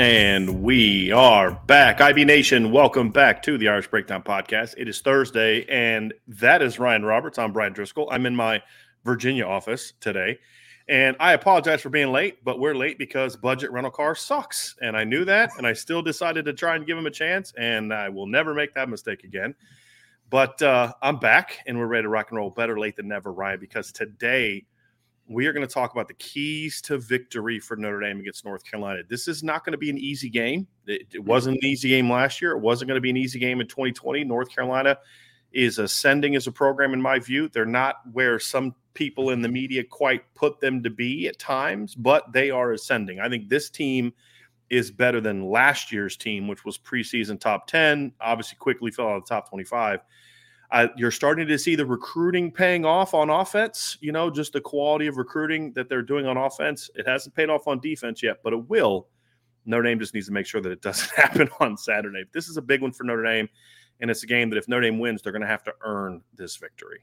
And we are back. IB Nation, welcome back to the Irish Breakdown Podcast. It is Thursday, and that is Ryan Roberts. I'm Brian Driscoll. I'm in my Virginia office today. And I apologize for being late, but we're late because budget rental car sucks. And I knew that, and I still decided to try and give him a chance, and I will never make that mistake again. But uh, I'm back, and we're ready to rock and roll. Better late than never, Ryan, because today – we are going to talk about the keys to victory for Notre Dame against North Carolina. This is not going to be an easy game. It, it, wasn't an easy game last year. It wasn't going to be an easy game in 2020. North Carolina is ascending as a program, in my view. They're not where some people in the media quite put them to be at times, but they are ascending. I think this team is better than last year's team, which was preseason top 10, obviously quickly fell out of the top 25 uh, you're starting to see the recruiting paying off on offense. You know, just the quality of recruiting that they're doing on offense. It hasn't paid off on defense yet, but it will. Notre Dame just needs to make sure that it doesn't happen on Saturday. This is a big one for Notre Dame, and it's a game that if Notre Dame wins, they're going to have to earn this victory.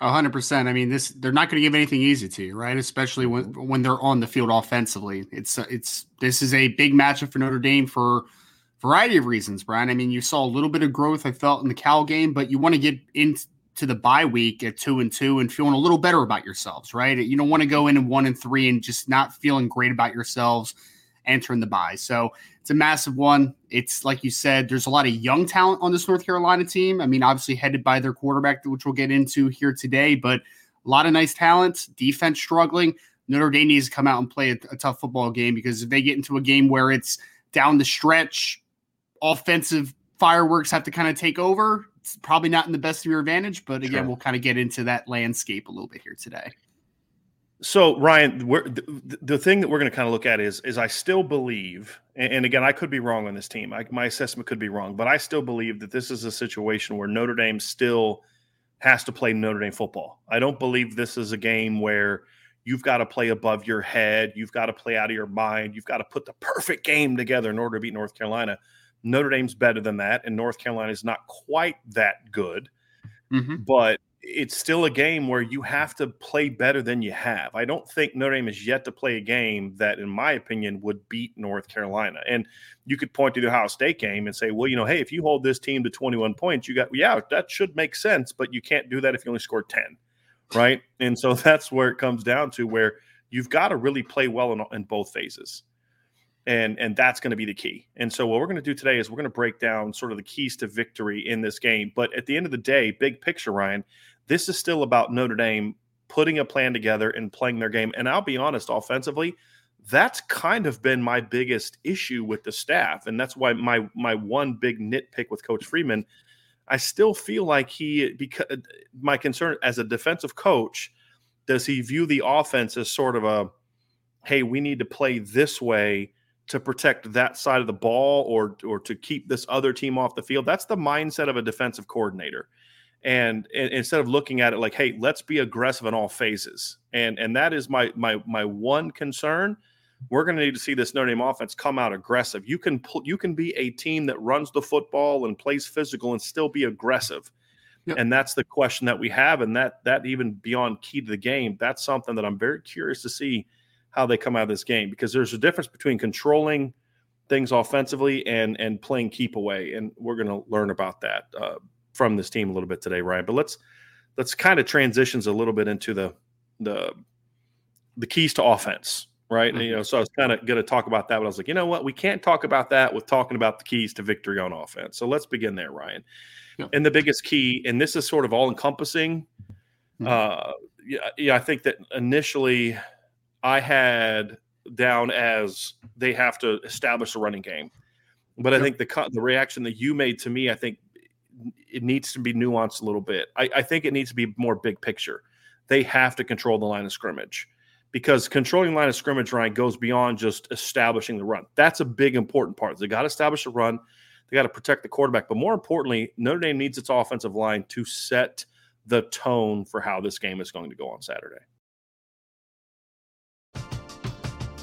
A hundred percent. I mean, this they're not going to give anything easy to you, right? Especially when mm-hmm. when they're on the field offensively. It's it's this is a big matchup for Notre Dame for variety of reasons, Brian. I mean, you saw a little bit of growth, I felt, in the Cal game, but you want to get into the bye week at two and two and feeling a little better about yourselves, right? You don't want to go in at one and three and just not feeling great about yourselves entering the bye. So it's a massive one. It's like you said, there's a lot of young talent on this North Carolina team. I mean, obviously headed by their quarterback, which we'll get into here today, but a lot of nice talent, defense struggling. Notre Dame needs to come out and play a, a tough football game because if they get into a game where it's down the stretch, offensive fireworks have to kind of take over. It's probably not in the best of your advantage, but again, sure. we'll kind of get into that landscape a little bit here today. So Ryan, the, the thing that we're going to kind of look at is is I still believe, and, again, I could be wrong on this team. I, my assessment could be wrong, but I still believe that this is a situation where Notre Dame still has to play Notre Dame football. I don't believe this is a game where you've got to play above your head, you've got to play out of your mind, you've got to put the perfect game together in order to beat North Carolina. Notre Dame's better than that, and North Carolina is not quite that good. Mm-hmm. But it's still a game where you have to play better than you have. I don't think Notre Dame is yet to play a game that, in my opinion, would beat North Carolina. And you could point to the Ohio State game and say, well, you know, hey, if you hold this team to 21 points, you got, yeah, that should make sense, but you can't do that if you only scored 10. Right. And so that's where it comes down to where you've got to really play well in, in both phases and and that's going to be the key. And so what we're going to do today is we're going to break down sort of the keys to victory in this game. But at the end of the day, big picture, Ryan, this is still about Notre Dame putting a plan together and playing their game. And I'll be honest, offensively, that's kind of been my biggest issue with the staff, and that's why my my one big nitpick with Coach Freeman. I still feel like he because my concern as a defensive coach, does he view the offense as sort of a hey, we need to play this way to protect that side of the ball or or to keep this other team off the field. That's the mindset of a defensive coordinator. And, and, instead of looking at it like, hey, let's be aggressive in all phases. And and that is my my my one concern. we're going to need to see this Notre Dame offense come out aggressive. You can you can be a team that runs the football and plays physical and still be aggressive. Yep. And that's the question that we have, and that that even beyond key to the game, that's something that I'm very curious to see how they come out of this game because there's a difference between controlling things offensively and and playing keep away, and we're going to learn about that uh, from this team a little bit today, Ryan. But let's let's kind of transitions a little bit into the the the keys to offense right? Mm-hmm. And, you know, so I was kind of going to talk about that, but I was like, you know what? We can't talk about that with talking about the keys to victory on offense. So let's begin there, Ryan. Yeah. And the biggest key, and this is sort of all encompassing. Mm-hmm. Uh, yeah, yeah, I think that initially I had down as they have to establish a running game, but I think the the reaction that you made to me, I think it needs to be nuanced a little bit. I, I think it needs to be more big picture. They have to control the line of scrimmage because controlling line of scrimmage, Ryan, goes beyond just establishing the run. That's a big important part. They got to establish a run. They got to protect the quarterback. But more importantly, Notre Dame needs its offensive line to set the tone for how this game is going to go on Saturday.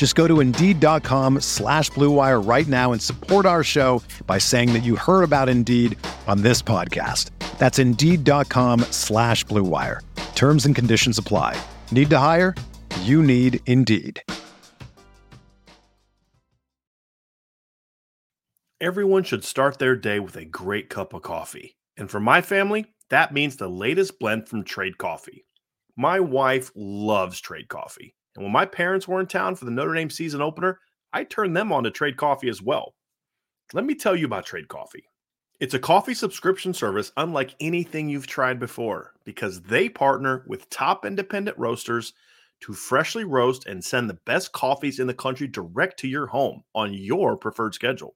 Just go to Indeed.com slash BlueWire right now and support our show by saying that you heard about Indeed on this podcast. That's Indeed.com slash BlueWire. Terms and conditions apply. Need to hire? You need Indeed. Everyone should start their day with a great cup of coffee. And for my family, that means the latest blend from Trade Coffee. My wife loves Trade Coffee. And when my parents were in town for the Notre Dame season opener, I turned them on to Trade Coffee as well. Let me tell you about Trade Coffee. It's a coffee subscription service unlike anything you've tried before because they partner with top independent roasters to freshly roast and send the best coffees in the country direct to your home on your preferred schedule.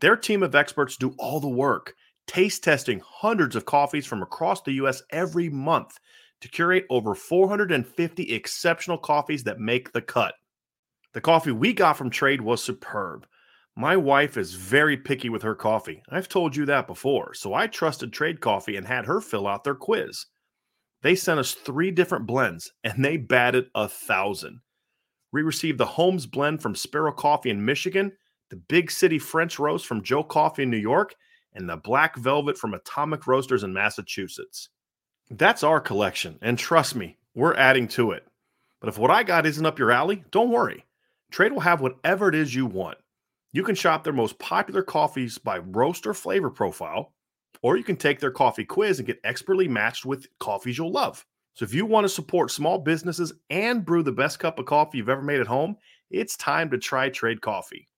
Their team of experts do all the work, taste testing hundreds of coffees from across the US every month to curate over 450 exceptional coffees that make the cut. The coffee we got from Trade was superb. My wife is very picky with her coffee. I've told you that before, so I trusted Trade Coffee and had her fill out their quiz. They sent us three different blends and they batted a thousand. We received the Holmes blend from Sparrow Coffee in Michigan the Big City French Roast from Joe Coffee in New York, and the Black Velvet from Atomic Roasters in Massachusetts. That's our collection, and trust me, we're adding to it. But if what I got isn't up your alley, don't worry. Trade will have whatever it is you want. You can shop their most popular coffees by roast or flavor profile, or you can take their coffee quiz and get expertly matched with coffees you'll love. So if you want to support small businesses and brew the best cup of coffee you've ever made at home, it's time to try Trade Coffee.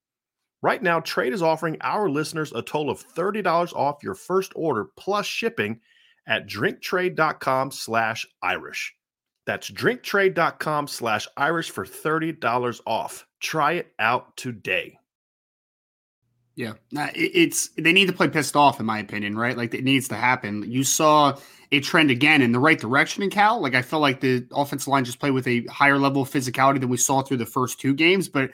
Right now, Trade is offering our listeners a total of $30 off your first order plus shipping at drinktrade.com slash Irish. That's drinktrade.com slash Irish for $30 off. Try it out today. Yeah, it's they need to play pissed off, in my opinion, right? Like it needs to happen. You saw a trend again in the right direction in Cal. Like I felt like the offensive line just played with a higher level of physicality than we saw through the first two games, but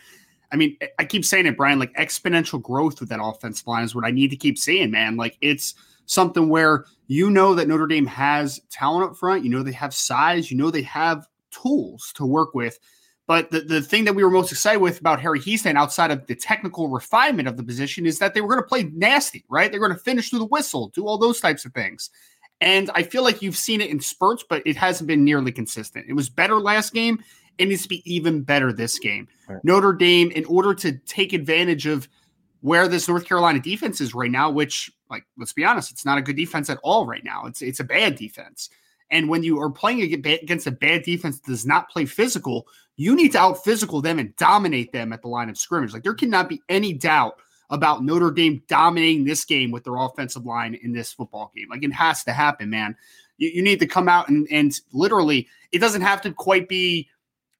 I mean, I keep saying it, Brian, like exponential growth with that offensive line is what I need to keep saying, man. Like it's something where you know that Notre Dame has talent up front, you know they have size, you know they have tools to work with. But the, the thing that we were most excited with about Harry Hiestand outside of the technical refinement of the position is that they were going to play nasty, right? They're going to finish through the whistle, do all those types of things. And I feel like you've seen it in spurts, but it hasn't been nearly consistent. It was better last game. It needs to be even better this game. Right. Notre Dame, in order to take advantage of where this North Carolina defense is right now, which, like, let's be honest, it's not a good defense at all right now. It's it's a bad defense. And when you are playing against a bad defense that does not play physical, you need to out physical them and dominate them at the line of scrimmage. Like there cannot be any doubt about Notre Dame dominating this game with their offensive line in this football game. Like it has to happen, man. You, you need to come out and and literally, it doesn't have to quite be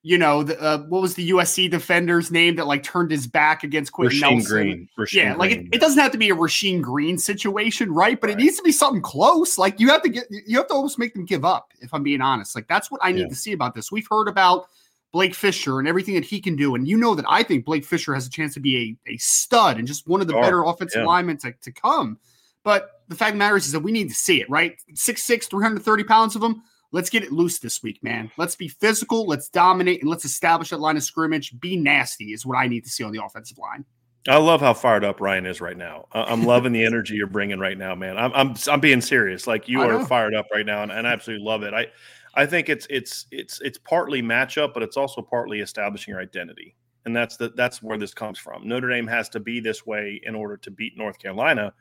you know, the, uh, what was the USC defender's name that like turned his back against Quenton Nelson? Green. Rasheem yeah, like it, it, doesn't have to be a Rasheem Green situation, right? But right. it needs to be something close. Like you have to get, you have to almost make them give up. If I'm being honest, like that's what I need yeah. to see about this. We've heard about Blake Fisher and everything that he can do, and you know that I think Blake Fisher has a chance to be a, a stud and just one of the better offensive yeah. linemen to, to come. But the fact matters is that we need to see it, right? 6'6, 330 pounds of them Let's get it loose this week, man. Let's be physical, let's dominate, and let's establish that line of scrimmage. Be nasty is what I need to see on the offensive line. I love how fired up Ryan is right now. I'm loving the energy you're bringing right now, man. I'm I'm, I'm being serious. Like you are fired up right now, and, and I absolutely love it. I I think it's it's it's it's partly matchup, but it's also partly establishing your identity, and that's the that's where this comes from. Notre Dame has to be this way in order to beat North Carolina,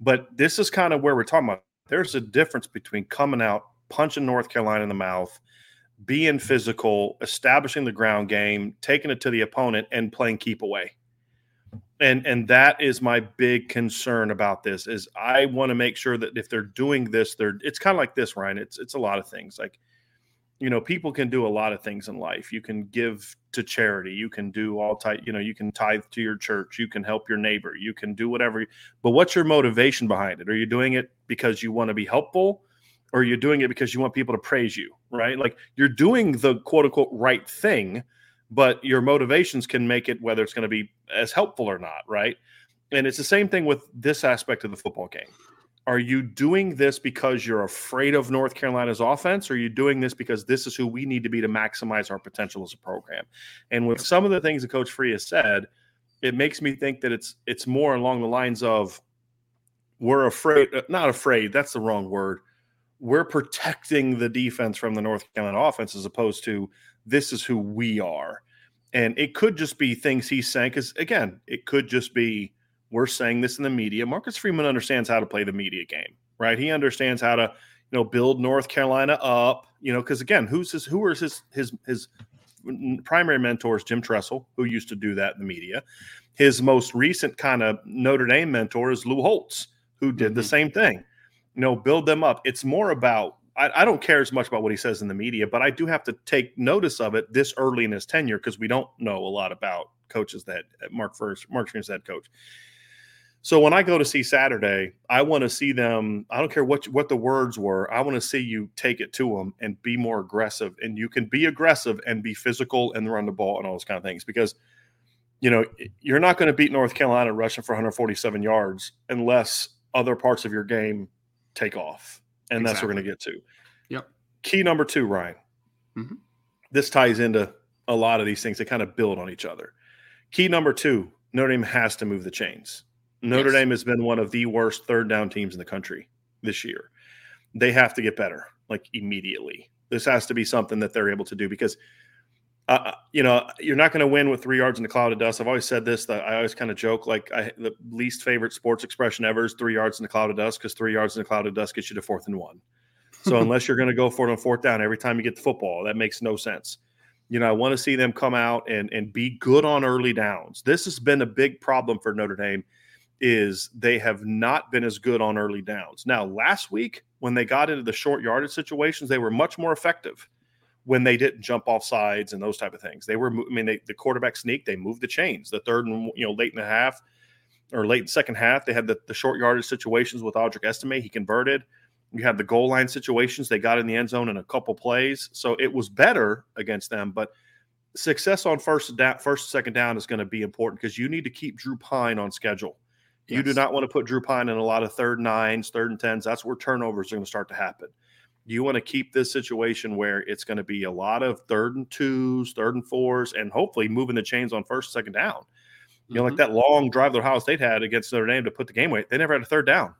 but this is kind of where we're talking about. There's a difference between coming out punching North Carolina in the mouth, being physical, establishing the ground game, taking it to the opponent, and playing keep away. And and that is my big concern about this is I want to make sure that if they're doing this, they're it's kind of like this, Ryan. It's it's a lot of things. Like, you know, people can do a lot of things in life. You can give to charity, you can do all type, you know, you can tithe to your church, you can help your neighbor, you can do whatever. But what's your motivation behind it? Are you doing it because you want to be helpful? Or you're doing it because you want people to praise you, right? Like you're doing the quote unquote right thing, but your motivations can make it whether it's going to be as helpful or not, right? And it's the same thing with this aspect of the football game. Are you doing this because you're afraid of North Carolina's offense, or are you doing this because this is who we need to be to maximize our potential as a program? And with some of the things that Coach Free has said, it makes me think that it's it's more along the lines of we're afraid, not afraid, that's the wrong word we're protecting the defense from the North Carolina offense as opposed to this is who we are. And it could just be things he's saying, because again, it could just be we're saying this in the media. Marcus Freeman understands how to play the media game, right? He understands how to, you know, build North Carolina up, you know, because again, who's his who are his his his primary mentors, Jim Tressel, who used to do that in the media. His most recent kind of Notre Dame mentor is Lou Holtz, who did mm-hmm. the same thing you know, build them up. It's more about I, I, don't care as much about what he says in the media, but I do have to take notice of it this early in his tenure because we don't know a lot about coaches that uh, Mark first Mark Freeman's head coach. So when I go to see Saturday, I want to see them. I don't care what what the words were. I want to see you take it to them and be more aggressive. And you can be aggressive and be physical and run the ball and all those kind of things because you know you're not going to beat North Carolina rushing for 147 yards unless other parts of your game take off. And exactly. that's what we're going to get to. Yep. Key number two, Ryan. Mm-hmm. This ties into a lot of these things. They kind of build on each other. Key number two Notre Dame has to move the chains. Notre yes. Dame has been one of the worst third down teams in the country this year. They have to get better, like immediately. This has to be something that they're able to do because – uh, you know, you're not going to win with three yards in the cloud of dust. I've always said this. That I always kind of joke like I, the least favorite sports expression ever is three yards in the cloud of dust because three yards in the cloud of dust gets you to fourth and one. So unless you're going to go for it on fourth down every time you get the football, that makes no sense. You know, I want to see them come out and and be good on early downs. This has been a big problem for Notre Dame is they have not been as good on early downs. Now, last week when they got into the short yardage situations, they were much more effective when they didn't jump off sides and those type of things. They were, I mean, they, the quarterback sneak, they moved the chains. The third and, you know, late in the half or late in second half, they had the, the short yardage situations with Audric Estime. He converted. You had the goal line situations. They got in the end zone in a couple plays. So it was better against them. But success on first down, first second down is going to be important because you need to keep Drew Pyne on schedule. Yes. You do not want to put Drew Pyne in a lot of third nines, third and tens. That's where turnovers are going to start to happen you want to keep this situation where it's going to be a lot of third and twos, third and fours, and hopefully moving the chains on first, second down. You know, mm-hmm. like that long drive that Ohio State had against Notre Dame to put the game away. They never had a third down.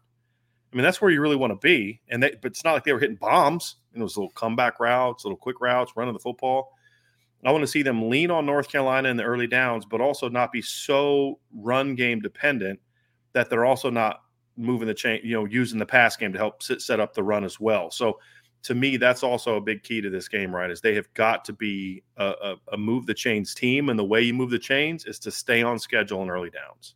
I mean, that's where you really want to be. And they, but it's not like they were hitting bombs. Know, those little comeback routes, little quick routes, running the football. I want to see them lean on North Carolina in the early downs, but also not be so run game dependent that they're also not moving the chain, you know, using the pass game to help sit, set up the run as well. So to me, that's also a big key to this game, right? Is they have got to be a, a, a move the chains team, and the way you move the chains is to stay on schedule in early downs.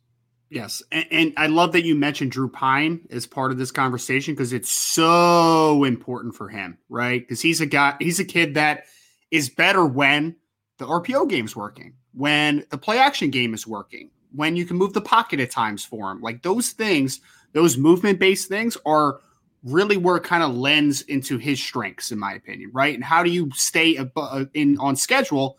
Yes, and, and, I love that you mentioned Drew Pyne as part of this conversation because it's so important for him, right? Because he's a guy, he's a kid that is better when the RPO game's working, when the play action game is working, when you can move the pocket at times for him. Like those things, those movement based things are really where it kind of lends into his strengths, in my opinion, right? And how do you stay in on schedule?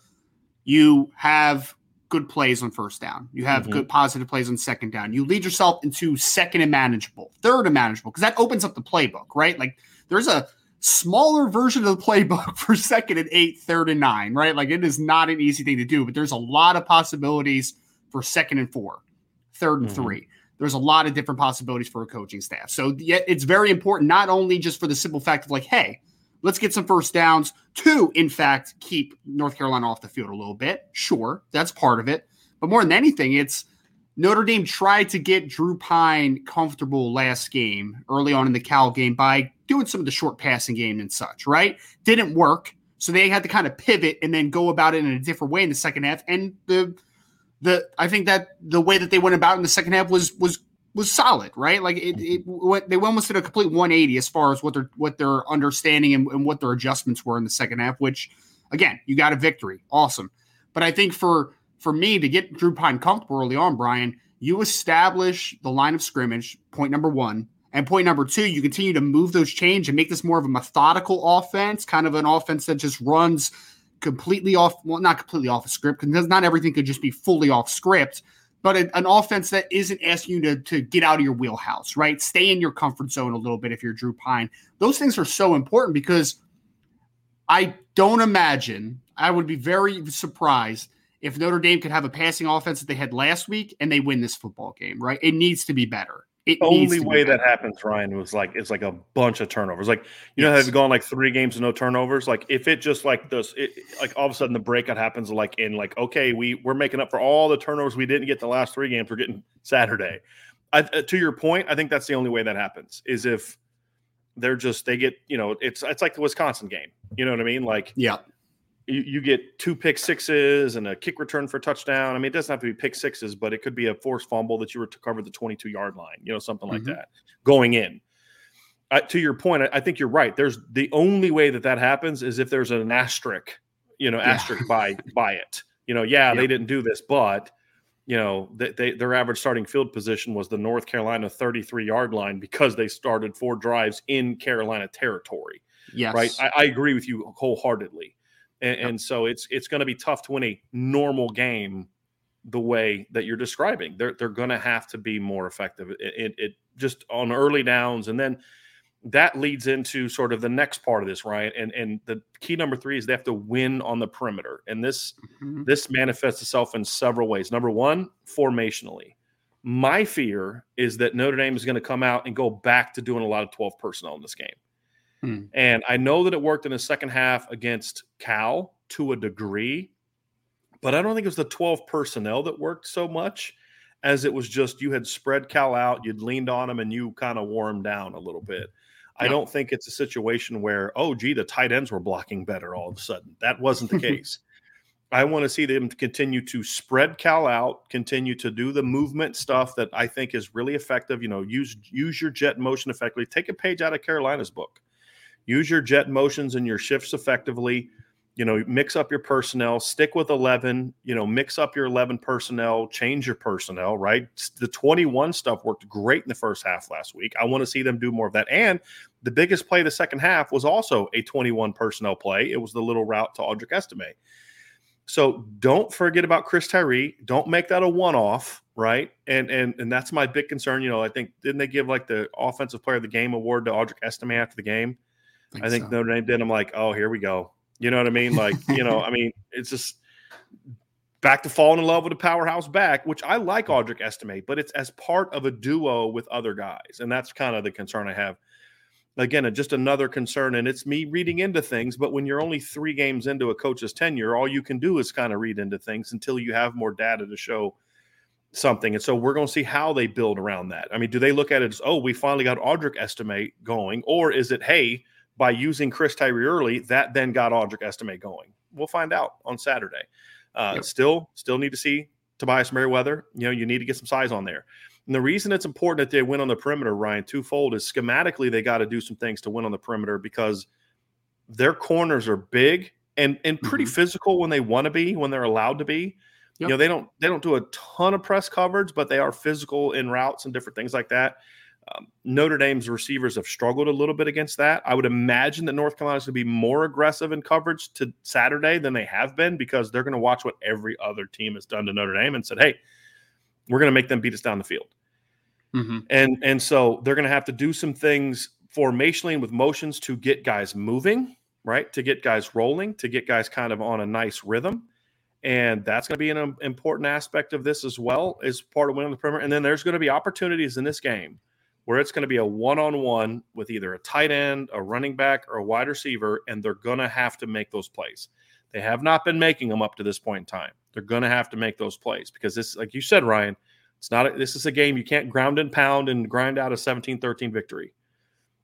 You have good plays on first down. You have mm-hmm. good positive plays on second down. You lead yourself into second and manageable, third and manageable, because that opens up the playbook, right? Like there's a smaller version of the playbook for second and eight, third and nine, right? Like it is not an easy thing to do, but there's a lot of possibilities for second and four, third and mm-hmm. three. There's a lot of different possibilities for a coaching staff. So it's very important, not only just for the simple fact of like, hey, let's get some first downs to, in fact, keep North Carolina off the field a little bit. Sure, that's part of it. But more than anything, it's Notre Dame tried to get Drew Pyne comfortable last game, early on in the Cal game, by doing some of the short passing game and such, right? Didn't work. So they had to kind of pivot and then go about it in a different way in the second half. And the the I think that the way that they went about in the second half was was was solid, right? Like it, it mm-hmm. went, they almost did a complete 180 as far as what their what their understanding and, and what their adjustments were in the second half. Which, again, you got a victory, awesome. But I think for for me to get Drew Pyne comfortable early on, Brian, you establish the line of scrimmage. Point number one. And point number two, you continue to move those change and make this more of a methodical offense, kind of an offense that just runs completely off, well, not completely off a script, because not everything could just be fully off script, but a, an offense that isn't asking you to, to get out of your wheelhouse, right? Stay in your comfort zone a little bit if you're Drew Pyne. Those things are so important because I don't imagine, I would be very surprised if Notre Dame could have a passing offense that they had last week and they win this football game, right? It needs to be better. It only way that happens, Ryan, was like it's like a bunch of turnovers. Like you yes. know, they've gone like three games with no turnovers. Like if it just like this, it, like all of a sudden the breakout happens. Like in like okay, we we're making up for all the turnovers we didn't get the last three games. We're getting Saturday. I, uh, to your point, I think that's the only way that happens is if they're just they get you know it's it's like the Wisconsin game. You know what I mean? Like yeah, you, you, get two pick sixes and a kick return for touchdown. I mean, it doesn't have to be pick sixes, but it could be a forced fumble that you were to cover the 22 yard line, you know, something like mm-hmm. that going in. Uh, to your point, I, I, think you're right. There's the only way that that happens is if there's an asterisk, you know, asterisk yeah. by by it. You know, yeah, they didn't do this, but you know, they, they, their average starting field position was the North Carolina 33 yard line because they started four drives in Carolina territory. Yes, right. I, I agree with you wholeheartedly and, and so it's it's going to be tough to win a normal game the way that you're describing. They're they're going to have to be more effective. It, it, it, just on early downs, and then that leads into sort of the next part of this, right? And and the key number three is they have to win on the perimeter, and this mm-hmm. this manifests itself in several ways. Number one, formationally. My fear is that Notre Dame is going to come out and go back to doing a lot of 12 personnel in this game. Hmm. And I know that it worked in the second half against Cal to a degree, but I don't think it was the 12 personnel that worked so much as it was just you had spread Cal out, you'd leaned on him, and you kind of wore him down a little bit. I don't think it's a situation where, oh, gee, the tight ends were blocking better all of a sudden. That wasn't the case. I want to see them continue to spread Cal out, continue to do the movement stuff that I think is really effective. You know, use use your jet motion effectively. Take a page out of Carolina's book use your jet motions and your shifts effectively. You know mix up your personnel stick with 11 you know mix up your 11 personnel change your personnel right? The 21 stuff worked great in the first half last week. I want to see them do more of that. And the biggest play the second half was also a 21 personnel play. It was the little route to audric estime. So don't forget about chris tyree. Don't make that a one-off right? And and and that's my big concern. You know i think didn't they give like the offensive player of the game award to audric estime after the game think I think so. Notre Dame did. I'm like, oh, here we go. You know what I mean? Like, you know, I mean, it's just back to falling in love with a powerhouse back, which I like Audric Estime, but it's as part of a duo with other guys. And that's kind of the concern I have. again, just another concern. And it's me reading into things. But when you're only three games into a coach's tenure, all you can do is kind of read into things until you have more data to show something. And so we're going to see how they build around that. I mean, do they look at it as, oh, we finally got Audric Estime going? Or is it, hey, by using Chris Tyree early, that then got Audric Estime going? We'll find out on Saturday. Uh, yep. Still, still need to see Tobias Merriweather. You know, you need to get some size on there. And the reason it's important that they win on the perimeter, Ryan, twofold is schematically they got to do some things to win on the perimeter because their corners are big and and pretty mm-hmm. physical when they want to be, when they're allowed to be. Yep. You know, they don't they don't do a ton of press coverage, but they are physical in routes and different things like that. Um, Notre Dame's receivers have struggled a little bit against that. I would imagine that North Carolina's going to be more aggressive in coverage to Saturday than they have been because they're going to watch what every other team has done to Notre Dame and said, "Hey, we're going to make them beat us down the field." Mm-hmm. And and so they're going to have to do some things formationally and with motions to get guys moving, right? To get guys rolling, to get guys kind of on a nice rhythm. And that's going to be an um, important aspect of this as well as part of winning the perimeter. And then there's going to be opportunities in this game where it's going to be a one-on-one with either a tight end, a running back, or a wide receiver, and they're going to have to make those plays. They have not been making them up to this point in time. They're going to have to make those plays because this, like you said, Ryan, it's not. A, this is a game you can't ground and pound and grind out a 17-13 victory,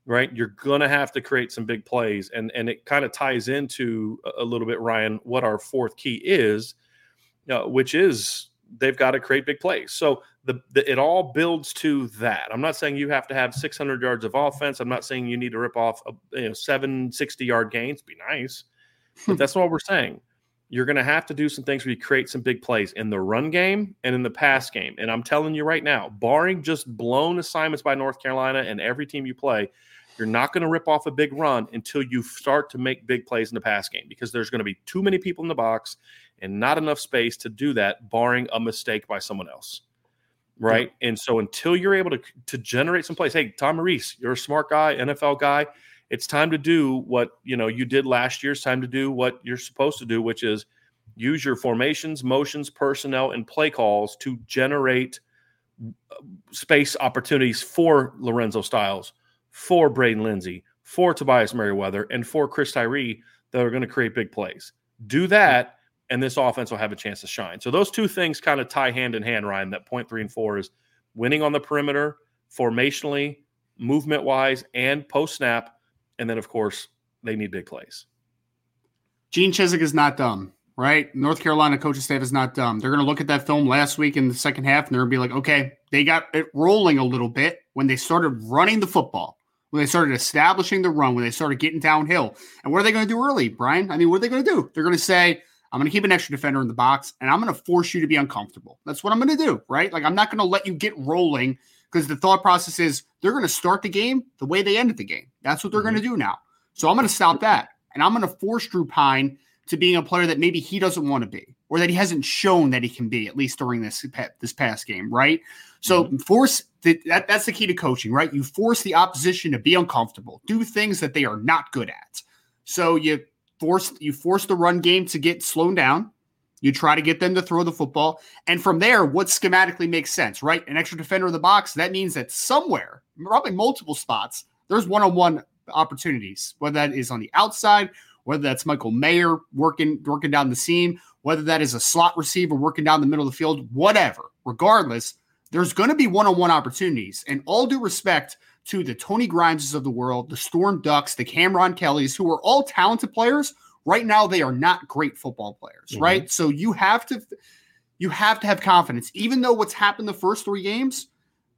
right? You're gonna have to create some big plays, and and it kind of ties into a, a, little bit, Ryan, what our fourth key is, uh, which is they've got to create big plays. So the, the, it all builds to that. I'm not saying you have to have 600 yards of offense. I'm not saying you need to rip off a, you know 760 yard gains. Be nice, hmm. but that's what we're saying you're going to have to do some things where you create some big plays in the run game and in the pass game. And I'm telling you right now, barring just blown assignments by North Carolina and every team you play, you're not going to rip off a big run until you start to make big plays in the pass game because there's going to be too many people in the box and not enough space to do that, barring a mistake by someone else. Right. Yeah. And so until you're able to, to generate some plays, hey, Tom Rees, you're a smart guy, NFL guy it's time to do what you know you did last year. It's time to do what you're supposed to do, which is use your formations, motions, personnel, and play calls to generate uh, space opportunities for Lorenzo Styles, for Braden Lenzy, for Tobias Merriweather, and for Chris Tyree that are going to create big plays. Do that, and this offense will have a chance to shine. So those two things kind of tie hand in hand, Ryan. That point three and four is winning on the perimeter, formationally, movement wise, and post snap and then, of course, they need big plays. Gene Chizik is not dumb, right? North Carolina coaching staff is not dumb. They're going to look at that film last week in the second half and they're going to be like, okay, they got it rolling a little bit when they started running the football, when they started establishing the run, when they started getting downhill. And what are they going to do early, Brian? I mean, what are they going to do? They're going to say, I'm going to keep an extra defender in the box and I'm going to force you to be uncomfortable. That's what I'm going to do, right? Like, I'm not going to let you get rolling because the thought process is they're going to start the game the way they ended the game. That's what they're mm-hmm. going to do now. So I'm going to stop that. And I'm going to force Drew Pyne to being a player that maybe he doesn't want to be or that he hasn't shown that he can be, at least during this, this past game, right? So mm-hmm. force the, that, that's the key to coaching, right? You force the opposition to be uncomfortable, do things that they are not good at. So you force you force the run game to get slowed down you try to get them to throw the football. And from there, what schematically makes sense, right? An extra defender in the box, that means that somewhere, probably multiple spots, there's one on one opportunities, whether that is on the outside, whether that's Michael Mayer working, working down the seam, whether that is a slot receiver working down the middle of the field, whatever. Regardless, there's going to be one on one opportunities. And all due respect to the Tony Grimeses of the world, the Storm Ducks, the Cameron Kellys, who are all talented players Right now, they are not great football players, mm-hmm. right? So you have to you have to have confidence. Even though what's happened the first three games,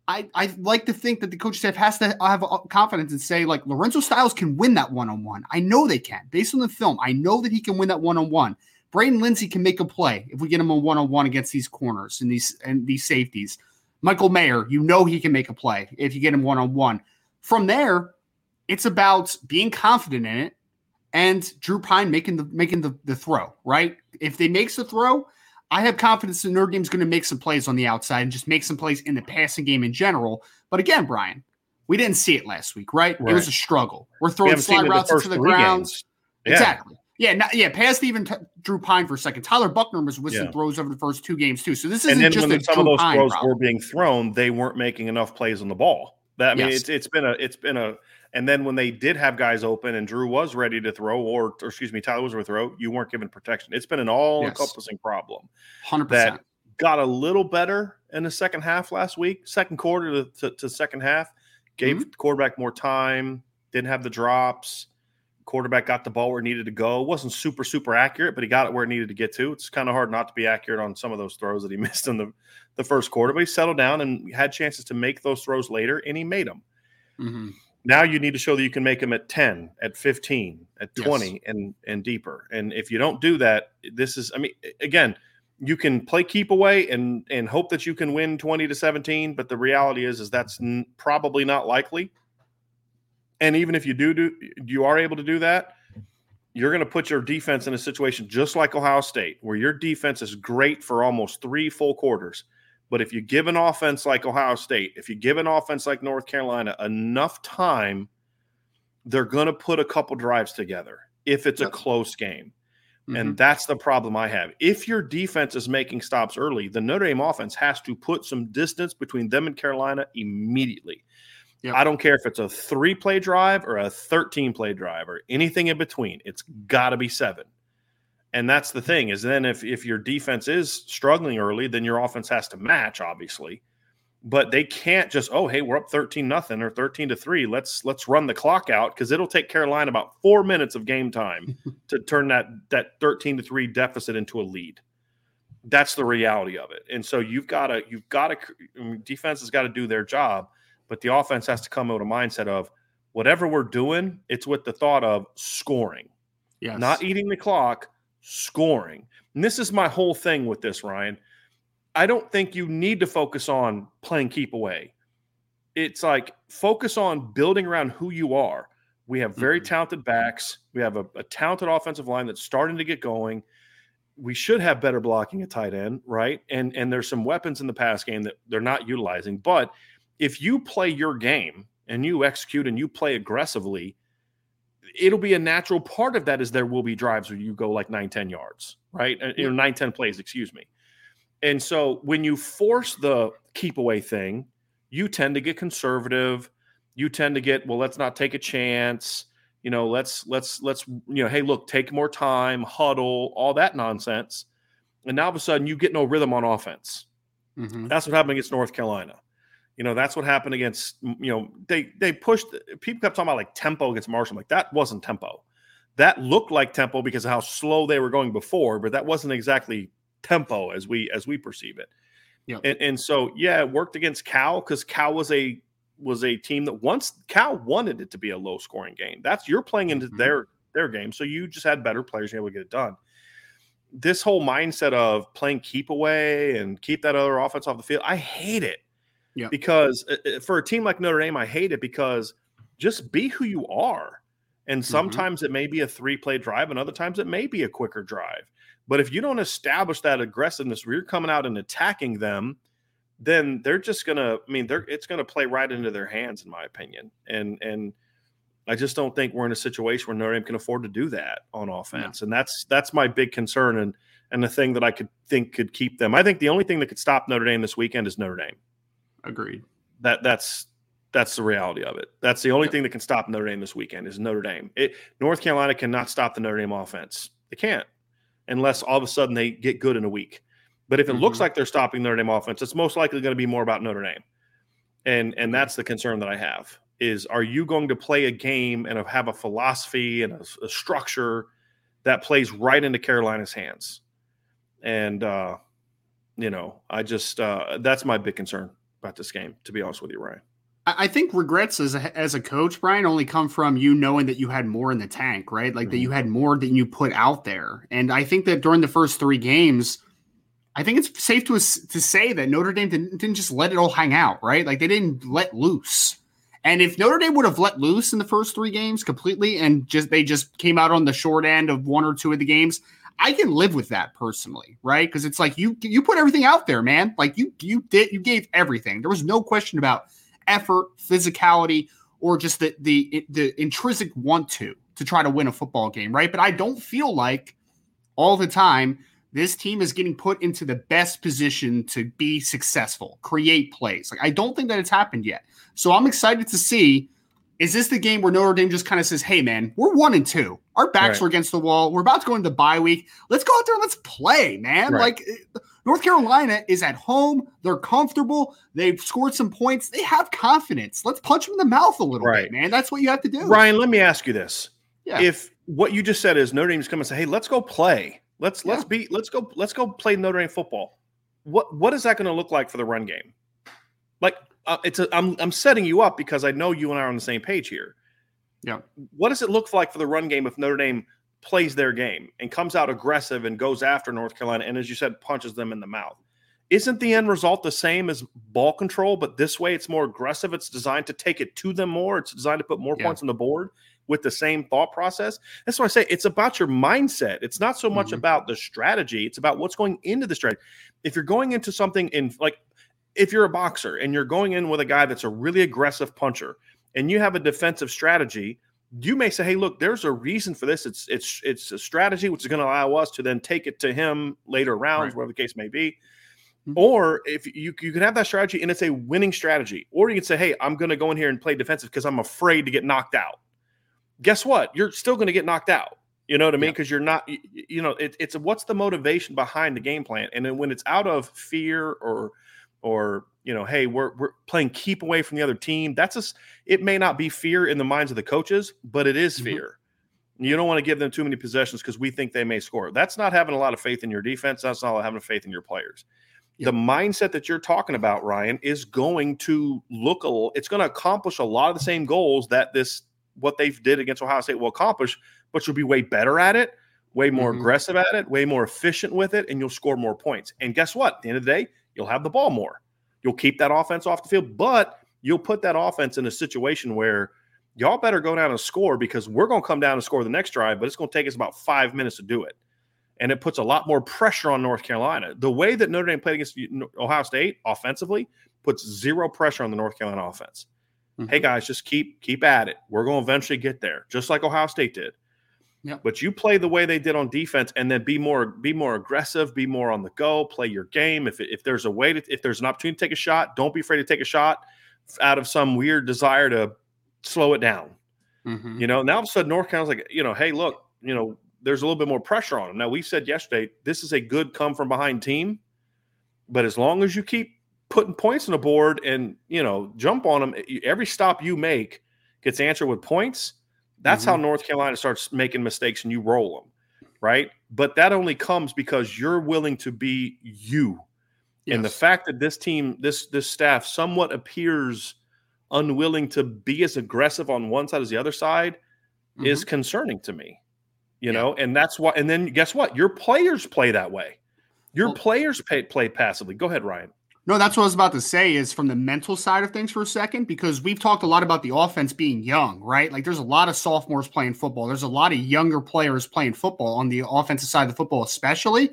I, I like to think that the coach staff has to have confidence and say, like, Lorenzo Styles can win that one on one. I know they can. Based on the film, I know that he can win that one on one. Braden Lenzy can make a play if we get him a one on one against these corners and these and these safeties. Michael Mayer, you know he can make a play if you get him one on one. From there, it's about being confident in it and Drew Pyne making the making the, the throw, right? If they makes the throw, I have confidence that Notre Dame's going to make some plays on the outside and just make some plays in the passing game in general. But again, Brian, we didn't see it last week, right? right. It was a struggle. We're throwing we slide routes into the ground. Exactly. Yeah, not, yeah. Past even t- Drew Pyne for a second. Tyler Buchner was with yeah. throws over the first two games too. So this isn't just when some Drew of those Pyne throws problem. were being thrown, they weren't making enough plays on the ball. That I mean, yes. it's it's been a it's been a And then when they did have guys open and Drew was ready to throw, or, or excuse me, Tyler was ready to throw, you weren't given protection. It's been an all encompassing yes. problem. 100%. That got a little better in the second half last week, second quarter to, to, to second half, gave mm-hmm. the quarterback more time, didn't have the drops. Quarterback got the ball where it needed to go. It wasn't super, super accurate, but he got it where it needed to get to. It's kind of hard not to be accurate on some of those throws that he missed in the, the first quarter, but he settled down and had chances to make those throws later, and he made them. Mm-hmm. Now you need to show that you can make them at 10, at 15, at 20 yes. and and deeper. And if you don't do that, this is I mean again, you can play keep away and and hope that you can win 20 to 17, but the reality is is that's n- probably not likely. And even if you do do you are able to do that, you're going to put your defense in a situation just like Ohio State where your defense is great for almost 3 full quarters but if you give an offense like Ohio State, if you give an offense like North Carolina enough time, they're going to put a couple drives together if it's yep. a close game. Mm-hmm. And that's the problem I have. If your defense is making stops early, the Notre Dame offense has to put some distance between them and Carolina immediately. Yep. I don't care if it's a three play drive or a 13 play drive or anything in between. It's got to be seven. And that's the thing is then if if your defense is struggling early, then your offense has to match, obviously. But they can't just, oh, hey, we're up 13 nothing or 13 to 3. Let's let's run the clock out because it'll take Carolina about four minutes of game time to turn that that 13 to 3 deficit into a lead. That's the reality of it. And so you've got to you've got to defense has got to do their job, but the offense has to come out with a mindset of whatever we're doing, it's with the thought of scoring. Yes. Not eating the clock, scoring. And this is my whole thing with this, Ryan. I don't think you need to focus on playing keep away. It's like focus on building around who you are. We have very mm-hmm. talented backs. We have a, a, talented offensive line that's starting to get going. We should have better blocking at tight end, right? And and there's some weapons in the pass game that they're not utilizing. But if you play your game and you execute and you play aggressively, it'll be a natural part of that is there will be drives where you go like 9 10 yards right? Uh, you know 9 10 plays excuse me. And so when you force the keep away thing you tend to get conservative. You tend to get well let's not take a chance. You know let's let's let's you know hey look take more time huddle all that nonsense. And now all of a sudden you get no rhythm on offense. Mm-hmm. that's what happened against north carolina you know, that's what happened against, you know, they they pushed people kept talking about like tempo against Marshall. Like that wasn't tempo. That looked like tempo because of how slow they were going before, but that wasn't exactly tempo as we as we perceive it. Yeah. And, and so yeah, it worked against Cal because Cal was a was a team that once Cal wanted it to be a low scoring game. That's you're playing into mm-hmm. their their game. So you just had better players able to get it done. This whole mindset of playing keep away and keep that other offense off the field, I hate it. Yeah. Because uh, uh, for a team like Notre Dame, I hate it because just be who you are. And mm-hmm. sometimes mm-hmm. it may be a three play drive, and other times it may be a quicker drive. But if you don't establish that aggressiveness where you're coming out and attacking them, then they're just gonna. I mean, they're it's gonna play right into their hands, in my opinion. And and I just don't think we're in a situation where Notre Dame can afford to do that on offense. Yeah. And that's that's my big concern and and the thing that I could think could keep them. I think the only thing that could stop Notre Dame this weekend is Notre Dame. Agreed. That that's that's the reality of it. That's the only thing that can stop Notre Dame this weekend is Notre Dame. It, North Carolina cannot stop the Notre Dame offense. They can't unless all of a sudden they get good in a week. But if it mm-hmm. looks like they're stopping Notre Dame offense, it's most likely going to be more about Notre Dame. And and that's the concern that I have is are you going to play a game and have a philosophy and a, a structure that plays right into Carolina's hands? And uh, you know, I just uh, that's my big concern about this game, to be honest with you, Ryan. I think regrets as a, as a coach, Brian, only come from you knowing that you had more in the tank, right? Like mm-hmm. that you had more than you put out there. And I think that during the first three games, I think it's safe to to say that Notre Dame didn't, didn't just let it all hang out, right? Like they didn't let loose. And if Notre Dame would have let loose in the first three games completely, and just they just came out on the short end of one or two of the games, I can live with that personally, right? Because it's like you you put everything out there, man. Like you you did you gave everything. There was no question about effort, physicality, or just the the the intrinsic want to to try to win a football game, right? But I don't feel like all the time this team is getting put into the best position to be successful, create plays. Like I don't think that it's happened yet. So I'm excited to see Is this the game where Notre Dame just kind of says, "Hey, man, we're one and two. Our backs right. are against the wall. We're about to go into bye week. Let's go out there and let's play, man." Right. Like North Carolina is at home. They're comfortable. They've scored some points. They have confidence. Let's punch them in the mouth a little right. bit, man. That's what you have to do. Ryan, let me ask you this: yeah. If what you just said is Notre Dame's come and say, "Hey, let's go play. Let's yeah. let's be let's go let's go play Notre Dame football." What what is that going to look like for the run game? Like uh, it's a, I'm I'm setting you up because I know you and I are on the same page here. Yeah. What does it look like for the run game if Notre Dame plays their game and comes out aggressive and goes after North Carolina and as you said punches them in the mouth? Isn't the end result the same as ball control, but this way it's more aggressive? It's designed to take it to them more. It's designed to put more yeah. points on the board with the same thought process. That's why I say it's about your mindset. It's not so much mm-hmm. about the strategy, it's about what's going into the strategy. If you're going into something in like if you're a boxer and you're going in with a guy that's a really aggressive puncher and you have a defensive strategy, you may say, "Hey, look, there's a reason for this. It's it's it's a strategy which is going to allow us to then take it to him later rounds, right. whatever the case may be." Mm-hmm. Or if you you can have that strategy and it's a winning strategy, or you can say, "Hey, I'm going to go in here and play defensive because I'm afraid to get knocked out." Guess what? You're still going to get knocked out. You know what I mean? Because yeah. you're not, you, you know, it, it's what's the motivation behind the game plan, and then when it's out of fear or or you know, hey, we're we're playing keep away from the other team. That's a it may not be fear in the minds of the coaches, but it is mm-hmm. fear. Mm-hmm. You don't want to give them too many possessions because we think they may score. That's not having a lot of faith in your defense. That's not having faith in your players. Yep. The mindset that you're talking about, Ryan, is going to look a little, it's going to accomplish a lot of the same goals that this what they did against Ohio State will accomplish, but you'll be way better at it, way more mm-hmm. aggressive at it, way more efficient with it, and you'll score more points. And guess what? At the end of the day, you'll have the ball more. You'll keep that offense off the field, but you'll put that offense in a situation where y'all better go down and score because we're going to come down and score the next drive, but it's going to take us about five minutes to do it. And it puts a lot more pressure on North Carolina. The way that Notre Dame played against Ohio State offensively puts zero pressure on the North Carolina offense. Mm-hmm. Hey guys, just keep keep at it. We're going to eventually get there, just like Ohio State did. Yep. But you play the way they did on defense, and then be more be more aggressive, be more on the go, play your game. If if there's a way to if there's an opportunity to take a shot, don't be afraid to take a shot out of some weird desire to slow it down. Mm-hmm. You know, now all of a sudden North Carolina's like, you know, hey, look, you know, there's a little bit more pressure on them. Now we said yesterday this is a good come from behind team, but as long as you keep putting points on the board and you know jump on them, every stop you make gets answered with points that's mm-hmm. how North Carolina starts making mistakes and you roll them, right? But that only comes because you're willing to be you. Yes. And the fact that this team, this this staff, somewhat appears unwilling to be as aggressive on one side as the other side mm-hmm. is concerning to me. You yeah. know, and that's why. And then guess what? Your players play that way. Your well, players pay, play passively. Go ahead, Ryan. No, that's what I was about to say is from the mental side of things for a second, because we've talked a lot about the offense being young, right? Like there's a lot of sophomores playing football. There's a lot of younger players playing football on the offensive side of the football, especially.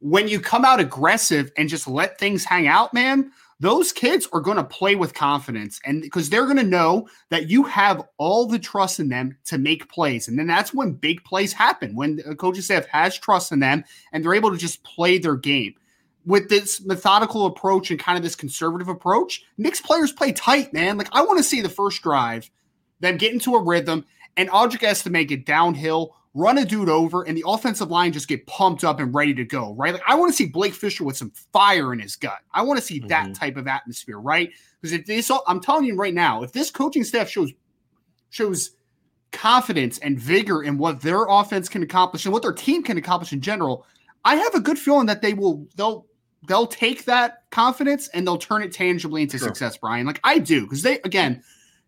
When you come out aggressive and just let things hang out, man, those kids are going to play with confidence and because they're going to know that you have all the trust in them to make plays. And then that's when big plays happen, when coaching staff has trust in them and they're able to just play their game with this methodical approach and kind of this conservative approach, Nick's players play tight, man. Like I want to see the first drive, them get into a rhythm, and Audric has to make it downhill, run a dude over, and the offensive line just get pumped up and ready to go, right? Like I want to see Blake Fisher with some fire in his gut. I want to see mm-hmm. that type of atmosphere, right? Because if this, I'm telling you right now, if this coaching staff shows shows confidence and vigor in what their offense can accomplish and what their team can accomplish in general, I have a good feeling that they will they'll they'll take that confidence and they'll turn it tangibly into sure. success, Brian. Like I do, because they again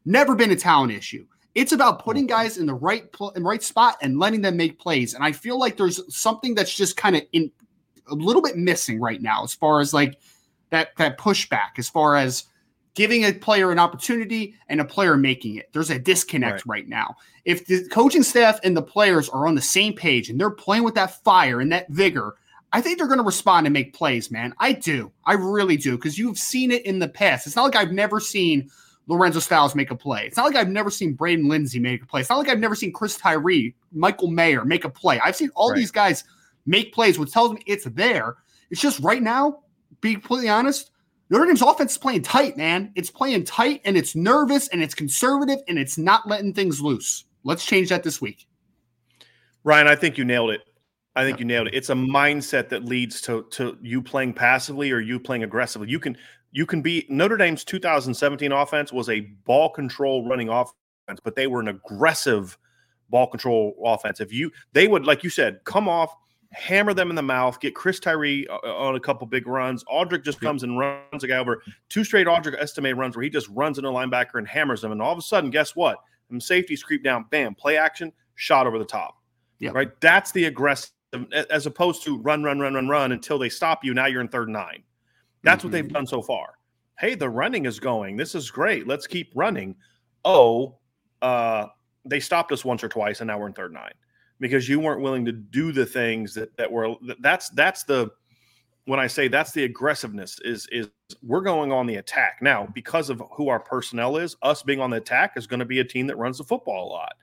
never been a talent issue. It's about putting guys in the right pl- in right spot and letting them make plays. And I feel like there's something that's just kind of in a little bit missing right now, as far as like that that pushback, as far as giving a player an opportunity and a player making it. There's a disconnect right. right now. If the coaching staff and the players are on the same page and they're playing with that fire and that vigor I think they're going to respond and make plays, man. I do. I really do because you've seen it in the past. It's not like I've never seen Lorenzo Styles make a play. It's not like I've never seen Braden Lenzy make a play. It's not like I've never seen Chris Tyree, Michael Mayer make a play. I've seen all right. these guys make plays, which tells me it's there. It's just right now, be completely honest, Notre Dame's offense is playing tight, man. It's playing tight and it's nervous and it's conservative and it's not letting things loose. Let's change that this week. Ryan, I think you nailed it. I think you nailed it. It's a mindset that leads to to you playing passively or you playing aggressively. You can you can be Notre Dame's 2017 offense was a ball control running offense, but they were an aggressive ball control offense. If you they would like you said, come off, hammer them in the mouth, get Chris Tyree uh, uh, on a couple big runs. Audric just comes and runs a guy over two straight Audric Estime runs where he just runs into a linebacker and hammers them, and all of a sudden, guess what? Them safeties creep down, bam, play action, shot over the top. Yeah, right. That's the aggressive as opposed to run, run, run, run, run until they stop you. Now you're in third nine. That's mm-hmm. what they've mm-hmm. done so far. Hey, the running is going. This is great. Let's keep running. Oh, uh, they stopped us once or twice, and now we're in third nine because you weren't willing to do the things that that were. That's that's the when I say that's the aggressiveness is is we're going on the attack now because of who our personnel is. Us being on the attack is going to be a team that runs the football a lot.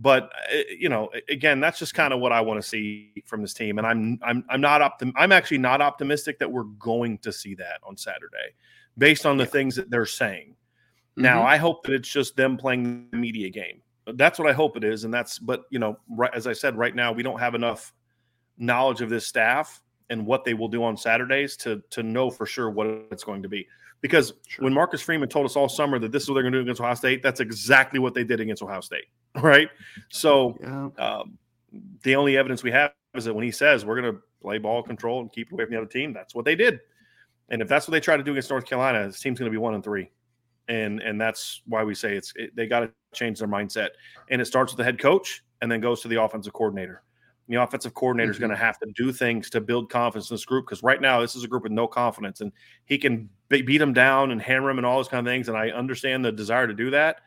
But eh, you know, again, that's just kind of what I want to see from this team, and I'm I'm I'm not optim- I'm actually not optimistic that we're going to see that on Saturday, based on the things that they're saying. Mm-hmm. Now, I hope that it's just them playing the media game. That's what I hope it is, and that's. But you know, right as I said, right now we don't have enough knowledge of this staff and what they will do on Saturdays to to know for sure what it's going to be. Because sure. when Marcus Freeman told us all summer that this is what they're going to do against Ohio State, that's exactly what they did against Ohio State, right? So yeah. um, the only evidence we have is that when he says we're going to play ball control and keep away from the other team, that's what they did. And if that's what they try to do against North Carolina, this team's going to be one and three, and and that's why we say it's it, they got to change their mindset. And it starts with the head coach, and then goes to the offensive coordinator the offensive coordinator is mm-hmm. going to have to do things to build confidence in this group because right now this is a group with no confidence and he can beat them down and hammer them and all those kind of things. And I understand the desire to do that,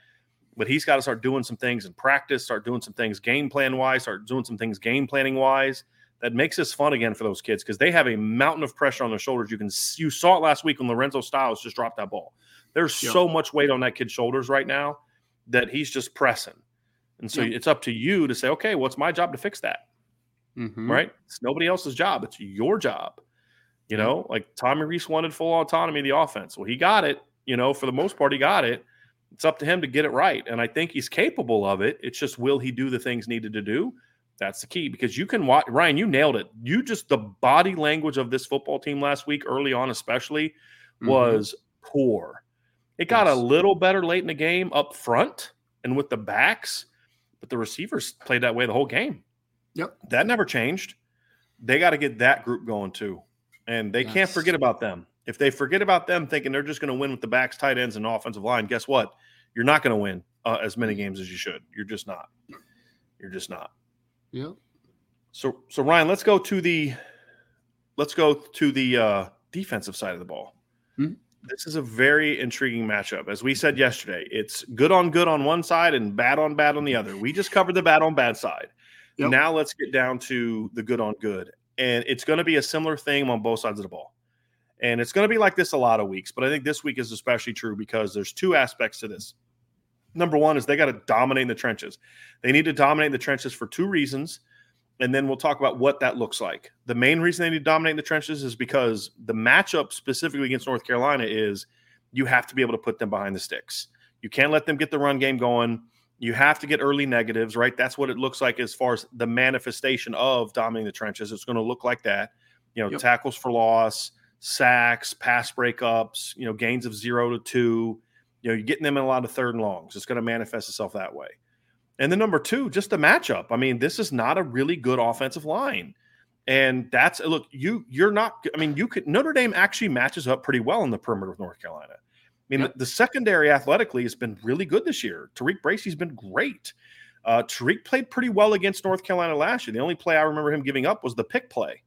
but he's got to start doing some things in practice, start doing some things game plan wise, start doing some things game planning wise. That makes this fun again for those kids because they have a mountain of pressure on their shoulders. You can you saw it last week when Lorenzo Styles just dropped that ball. There's yep. so much weight on that kid's shoulders right now that he's just pressing. And so yep. it's up to you to say, okay, what's my job to fix that? mm-hmm. right? It's nobody else's job. It's your job. You know, like Tommy Rees wanted full autonomy of the offense. Well, he got it. You know, for the most part, he got it. It's up to him to get it right. And I think he's capable of it. It's just will he do the things needed to do? That's the key because you can watch Ryan, you nailed it. You just the body language of this football team last week, early on, especially, mm-hmm. was poor. It got yes. a little better late in the game up front and with the backs, but the receivers played that way the whole game. Yep. That never changed. They got to get that group going too. And they can't forget about them. If they forget about them thinking they're just going to win with the backs, tight ends, and offensive line, guess what? You're not going to win uh, as many games as you should. You're just not. You're just not. Yeah. So, so Ryan, let's go to the let's go to the uh, defensive side of the ball. Mm-hmm. This is a very intriguing matchup. As we said yesterday, it's good on good on one side and bad on bad on the other. We just covered the bad on bad side. Yep. Now let's get down to the good on good. And it's going to be a similar thing on both sides of the ball. And it's going to be like this a lot of weeks, but I think this week is especially true because there's two aspects to this. Number one is they got to dominate the trenches. They need to dominate the trenches for two reasons. And then we'll talk about what that looks like. The main reason they need to dominate the trenches is because the matchup specifically against North Carolina is you have to be able to put them behind the sticks. You can't let them get the run game going. You have to get early negatives, right? That's what it looks like as far as the manifestation of dominating the trenches. It's going to look like that. You know, yep. tackles for loss, sacks, pass breakups, you know, gains of zero to two. You know, you're getting them in a lot of third and longs. It's going to manifest itself that way. And then number two, just the matchup. I mean, this is not a really good offensive line. And that's look, you you're not I mean, you could Notre Dame actually matches up pretty well in the perimeter of North Carolina I mean, yep. the, the, secondary athletically has been really good this year. Tariq Bracy's been great. Uh, Tariq played pretty well against North Carolina last year. The only play I remember him giving up was the pick play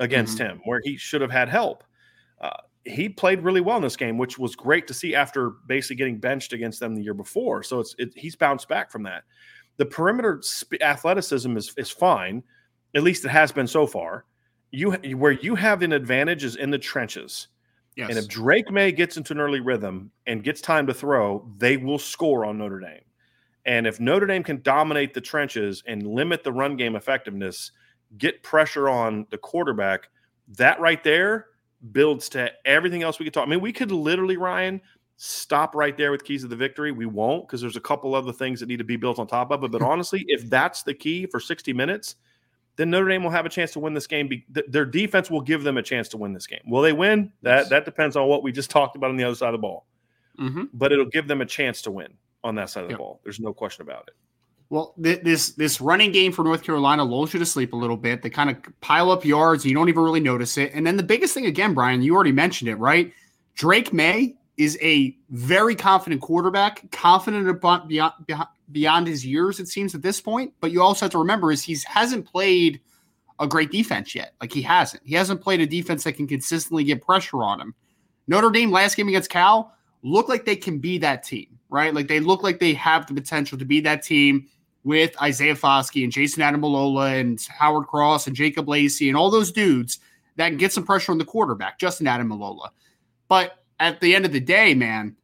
against mm-hmm. him, where he should have had help. Uh, he played really well in this game, which was great to see after basically getting benched against them the year before. So it's it, he's bounced back from that. The perimeter sp- athleticism is is fine, at least it has been so far. You where you have an advantage is in the trenches. Yes. And if Drake Maye gets into an early rhythm and gets time to throw, they will score on Notre Dame. And if Notre Dame can dominate the trenches and limit the run game effectiveness, get pressure on the quarterback, that right there, builds to everything else we could talk. I mean, we could literally, Ryan, stop right there with keys of the victory. We won't because there's a couple other things that need to be built on top of it. But honestly, if that's the key for 60 minutes, then Notre Dame will have a chance to win this game. Their defense will give them a chance to win this game. Will they win? That that depends on what we just talked about on the other side of the ball. Mm-hmm. But it'll give them a chance to win on that side of the yep. ball. There's no question about it. Well, th- this this running game for North Carolina lulls you to sleep a little bit. They kind of pile up yards, and you don't even really notice it. And then the biggest thing again, Brian, you already mentioned it, right? Drake Maye is a very confident quarterback, confident beyond, beyond his years, it seems at this point. But you also have to remember is he hasn't played a great defense yet. Like he hasn't. He hasn't played a defense that can consistently get pressure on him. Notre Dame last game against Cal look like they can be that team, right? Like they look like they have the potential to be that team with Isaiah Foskey and Jason Ademilola and Howard Cross and Jacob Lacey and all those dudes that can get some pressure on the quarterback, Justin Ademilola. But at the end of the day, man,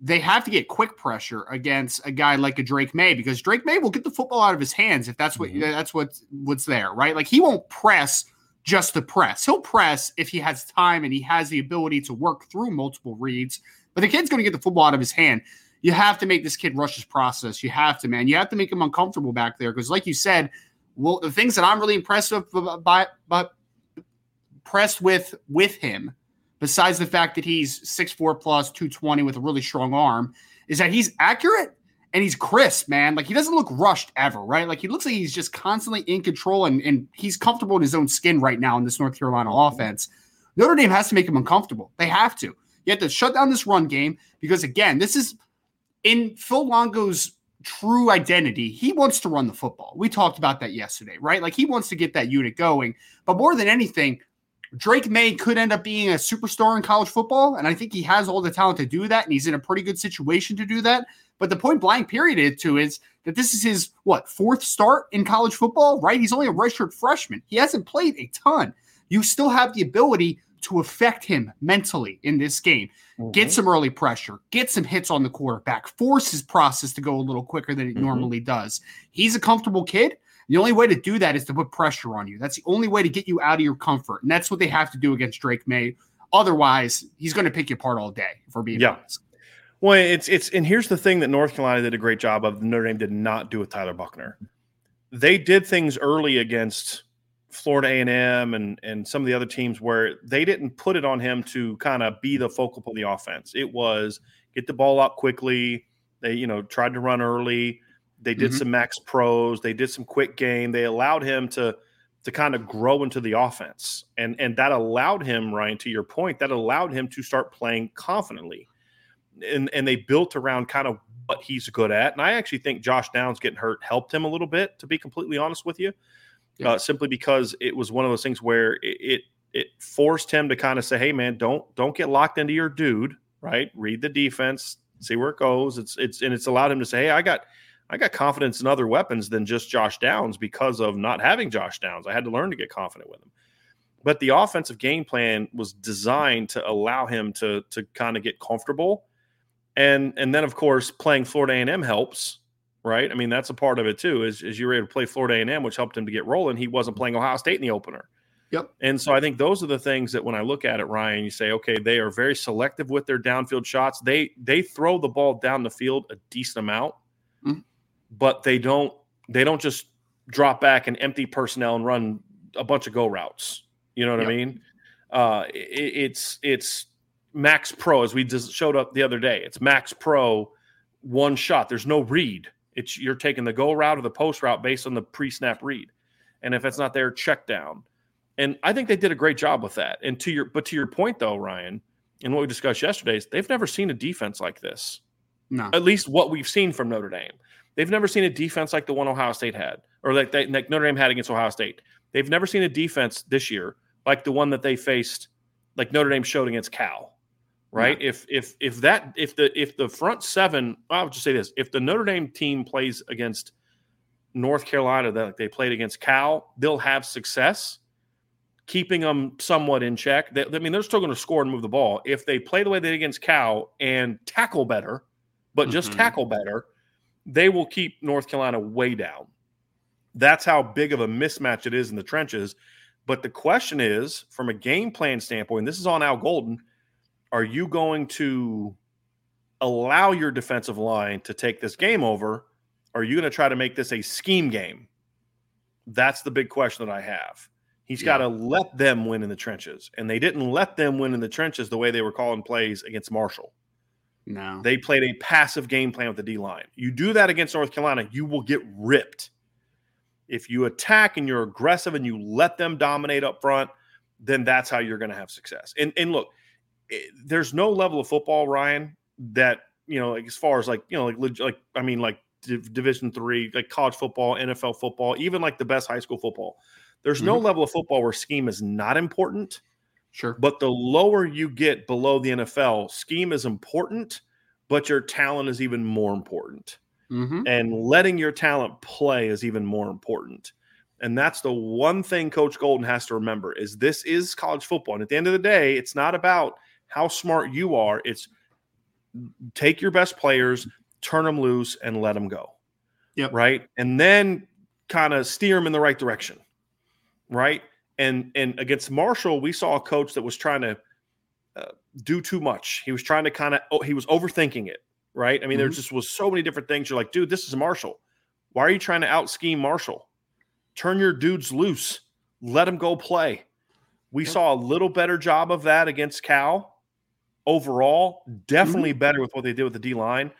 they have to get quick pressure against a guy like a Drake Maye because Drake Maye will get the football out of his hands if that's what mm-hmm. that's what what's there, right? Like he won't press just to press. He'll press if he has time and he has the ability to work through multiple reads. But the kid's going to get the football out of his hand. You have to make this kid rush his process. You have to, man. You have to make him uncomfortable back there because, like you said, well, the things that I'm really impressed with, by, but impressed with with him besides the fact that he's 6'4 plus 220 with a really strong arm, is that he's accurate and he's crisp, man. Like he doesn't look rushed ever, right? Like he looks like he's just constantly in control and, and he's comfortable in his own skin right now in this North Carolina offense. Notre Dame has to make him uncomfortable. They have to. You have to shut down this run game because, again, this is in Phil Longo's true identity. He wants to run the football. We talked about that yesterday, right? Like he wants to get that unit going. But more than anything, Drake Maye could end up being a superstar in college football, and I think he has all the talent to do that, and he's in a pretty good situation to do that. But the point blank period to is that this is his what fourth start in college football, right? He's only a redshirt freshman. He hasn't played a ton. You still have the ability to affect him mentally in this game. Mm-hmm. Get some early pressure, get some hits on the quarterback, force his process to go a little quicker than it mm-hmm. normally does. He's a comfortable kid. The only way to do that is to put pressure on you. That's the only way to get you out of your comfort. And that's what they have to do against Drake Maye. Otherwise, he's going to pick you apart all day, for being yeah. honest. Well, it's it's and here's the thing that North Carolina did a great job of. Notre Dame did not do with Tyler Buchner. They did things early against Florida A&M and and some of the other teams where they didn't put it on him to kind of be the focal point of the offense. It was get the ball out quickly. They you know tried to run early. They did mm-hmm. some max pros. They did some quick game. They allowed him to to kind of grow into the offense, and and that allowed him, Ryan, to your point, that allowed him to start playing confidently, and and they built around kind of what he's good at. And I actually think Josh Downs getting hurt helped him a little bit, to be completely honest with you, yeah. uh, simply because it was one of those things where it, it it forced him to kind of say, "Hey, man, don't don't get locked into your dude." Right? Read the defense, see where it goes. It's it's and it's allowed him to say, "Hey, I got." I got confidence in other weapons than just Josh Downs because of not having Josh Downs. I had to learn to get confident with him. But the offensive game plan was designed to allow him to to kind of get comfortable. And and then of course playing Florida A&M helps, right? I mean that's a part of it too. Is, is you were able to play Florida A&M, which helped him to get rolling. He wasn't playing Ohio State in the opener. Yep. And so I think those are the things that when I look at it, Ryan, you say, okay, they are very selective with their downfield shots. They they throw the ball down the field a decent amount but they don't they don't just drop back and empty personnel and run a bunch of go routes. You know what yep. I mean? Uh, it, it's it's Max Pro as we just showed up the other day. It's Max Pro one shot. There's no read. It's you're taking the go route or the post route based on the pre snap read, and if it's not there, check down. And I think they did a great job with that. And to your but to your point though, Ryan, and what we discussed yesterday is they've never seen a defense like this. No. At least what we've seen from Notre Dame. They've never seen a defense like the one Ohio State had, or like, they, like Notre Dame had against Ohio State. They've never seen a defense this year like the one that they faced, like Notre Dame showed against Cal. Right? Yeah. If if if that if the if the front seven, I'll just say this: if the Notre Dame team plays against North Carolina that they played against Cal, they'll have success keeping them somewhat in check. They, I mean, they're still going to score and move the ball. If they play the way they did against Cal and tackle better, but just mm-hmm. tackle better, they will keep North Carolina way down. That's how big of a mismatch it is in the trenches But the question is, from a game plan standpoint, this is on Al Golden, are you going to allow your defensive line to take this game over? Or are you going to try to make this a scheme game? That's the big question that I have. He's yeah. got to let them win in the trenches. And they didn't let them win in the trenches the way they were calling plays against Marshall. No. They played a passive game plan with the D line. You do that against North Carolina, you will get ripped. If you attack and you're aggressive and you let them dominate up front, then that's how you're going to have success. And and look, it, there's no level of football, Ryan, that you know, like as far as like you know, like like I mean, like Division three, like college football, NFL football, even like the best high school football. There's mm-hmm. no level of football where scheme is not important. Sure. But the lower you get below the NFL, scheme is important, but your talent is even more important. Mm-hmm. And letting your talent play is even more important. And that's the one thing Coach Golden has to remember is this is college football. And at the end of the day, it's not about how smart you are. It's take your best players, turn them loose, and let them go. Yep. Right. And then kind of steer them in the right direction. Right. And and against Marshall, we saw a coach that was trying to uh, do too much. He was trying to kind of oh, he was overthinking it right? I mean, mm-hmm. there just was so many different things. You're like, dude, this is Marshall. Why are you trying to out scheme Marshall? Turn your dudes loose. Let them go play. We yep. saw a little better job of that against Cal. Overall, definitely mm-hmm. better with what they did with the D line.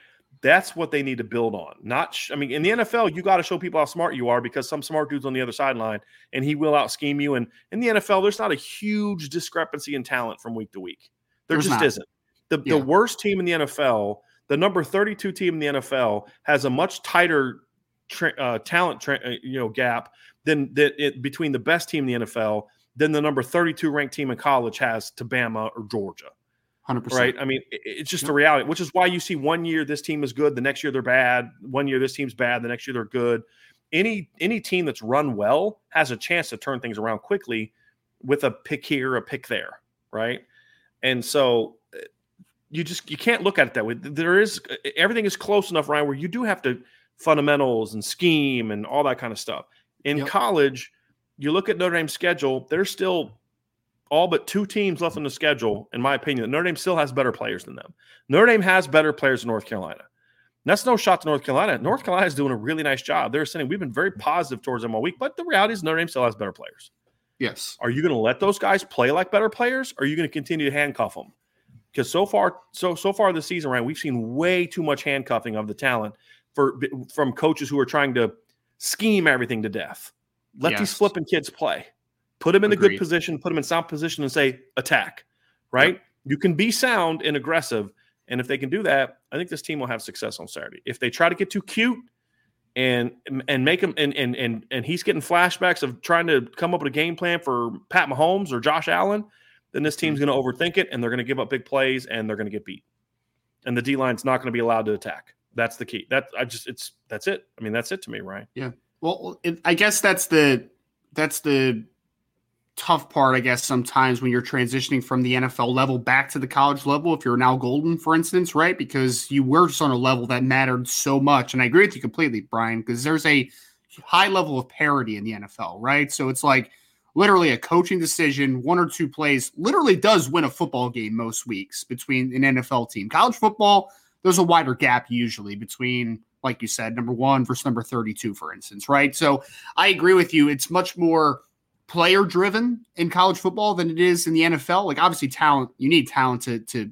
That's what they need to build on. Not, sh- I mean, in the NFL, you got to show people how smart you are because some smart dudes on the other sideline, and he will out scheme you. And in the NFL, there's not a huge discrepancy in talent from week to week. There there's just not. isn't. The, yeah. the worst team in the NFL the number 32 team in the NFL has a much tighter tra- uh, talent tra- uh, you know gap than that it, between the best team in the NFL than the number 32 ranked team in college has to Bama or Georgia. 100%. Right. I mean, it's just yep. a reality, which is why you see one year this team is good, the next year they're bad. One year this team's bad, the next year they're good. Any any team that's run well has a chance to turn things around quickly with a pick here, a pick there, right? And so uh, you just you can't look at it that way. There is uh, everything is close enough, Ryan, where you do have to fundamentals and scheme and all that kind of stuff. In yep. college, you look at Notre Dame's schedule, there's still all but two teams left on the schedule, in my opinion. Notre Dame still has better players than them. Notre Dame has better players than North Carolina. And that's no shot to North Carolina. North Carolina is doing a really nice job. They're saying we've been very positive towards them all week, but the reality is Notre Dame still has better players. Yes. Are you going to let those guys play like better players? Or are you going to continue to handcuff them? because so far, so so far this season, right, we've seen way too much handcuffing of the talent for from coaches who are trying to scheme everything to death. Let yes. these flipping kids play. Put them in Agreed. a good position, put them in sound position, and say attack. Right? Yep. You can be sound and aggressive, and if they can do that, I think this team will have success on Saturday. If they try to get too cute and and make him and and and and he's getting flashbacks of trying to come up with a game plan for Pat Mahomes or Josh Allen then this team's mm-hmm. going to overthink it and they're going to give up big plays and they're going to get beat. And the D line's not going to be allowed to attack. That's the key. That I just it's that's it. I mean, that's it to me, Ryan. Yeah. Well, it, I guess that's the that's the tough part, I guess, sometimes when you're transitioning from the NFL level back to the college level, if you're now golden, for instance, right? Because you were just on a level that mattered so much. And I agree with you completely, Brian, because there's a high level of parity in the NFL, right? So it's like literally a coaching decision, one or two plays, literally does win a football game most weeks between an NFL team. College football, there's a wider gap usually between, like you said, number one versus number 32, for instance, right? So I agree with you. It's much more player driven in college football than it is in the NFL. Like obviously talent, you need talent to to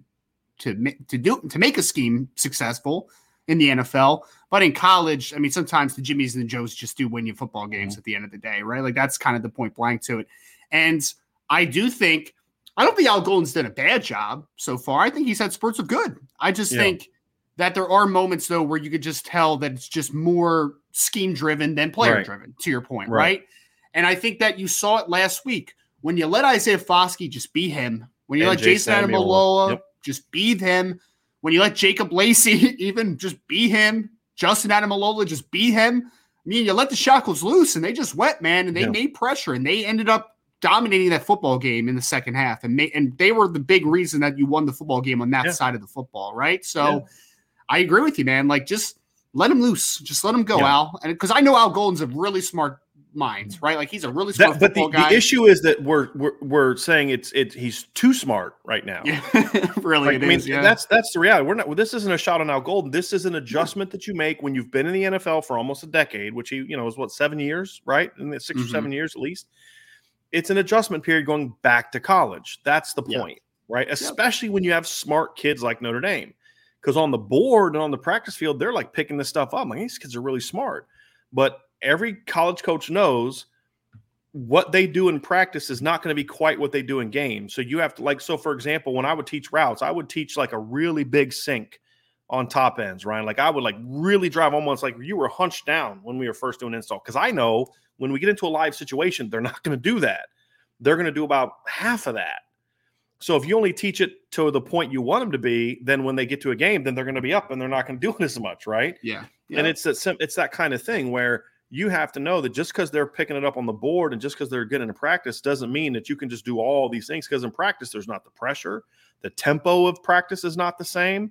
to to do to make a scheme successful in the NFL. But in college, I mean, sometimes the Jimmies and the Joes just do win you football games mm-hmm. at the end of the day, right? Like that's kind of the point blank to it. And I do think I don't think Al Golden's done a bad job so far. I think he's had spurts of good. I just yeah. think that there are moments though where you could just tell that it's just more scheme driven than player right. driven. To your point, right. right. And I think that you saw it last week when you let Isaiah Foskey just be him. When you and let Jason Ademilola yep. just be him when you let Jacob Lacey even just be him, Justin Ademilola just beat him. I mean, you let the shackles loose and they just went, man, and they yeah. made pressure and they ended up dominating that football game in the second half. And, and they were the big reason that you won the football game on that yeah. side of the football, right? So yeah. I agree with you, man. Like, just let him loose. Just let him go, Al. And because I know Al Golden's a really smart minds, right? Like he's a really smart that, but the, the, issue is that we're, we're we're saying it's it he's too smart right now. Yeah, really. Like, I mean, is, yeah. that's that's the reality. We're not. Well, This isn't a shot on Al Golden. This is an adjustment that you make when you've been in the NFL for almost a decade, which he you know is what seven years, right? In the 6 mm-hmm. or seven years at least. It's an adjustment period going back to college. That's the point, yeah. right? Especially when you have smart kids like Notre Dame, because on the board and on the practice field, they're like picking this stuff up. Like these kids are really smart, but every college coach knows what they do in practice is not going to be quite what they do in game. So you have to like so for example, when I would teach routes, I would teach like a really big sink on top ends, Ryan. Like I would like really drive almost like you were hunched down when we were first doing install because I know when we get into a live situation, they're not going to do that. They're going to do about half of that. So if you only teach it to the point you want them to be, then when they get to a game, then they're going to be up and they're not going to do it as much, right? Yeah. yeah. And it's that it's that kind of thing where you have to know that just because they're picking it up on the board and just because they're getting into practice doesn't mean that you can just do all these things because in practice there's not the pressure. The tempo of practice is not the same.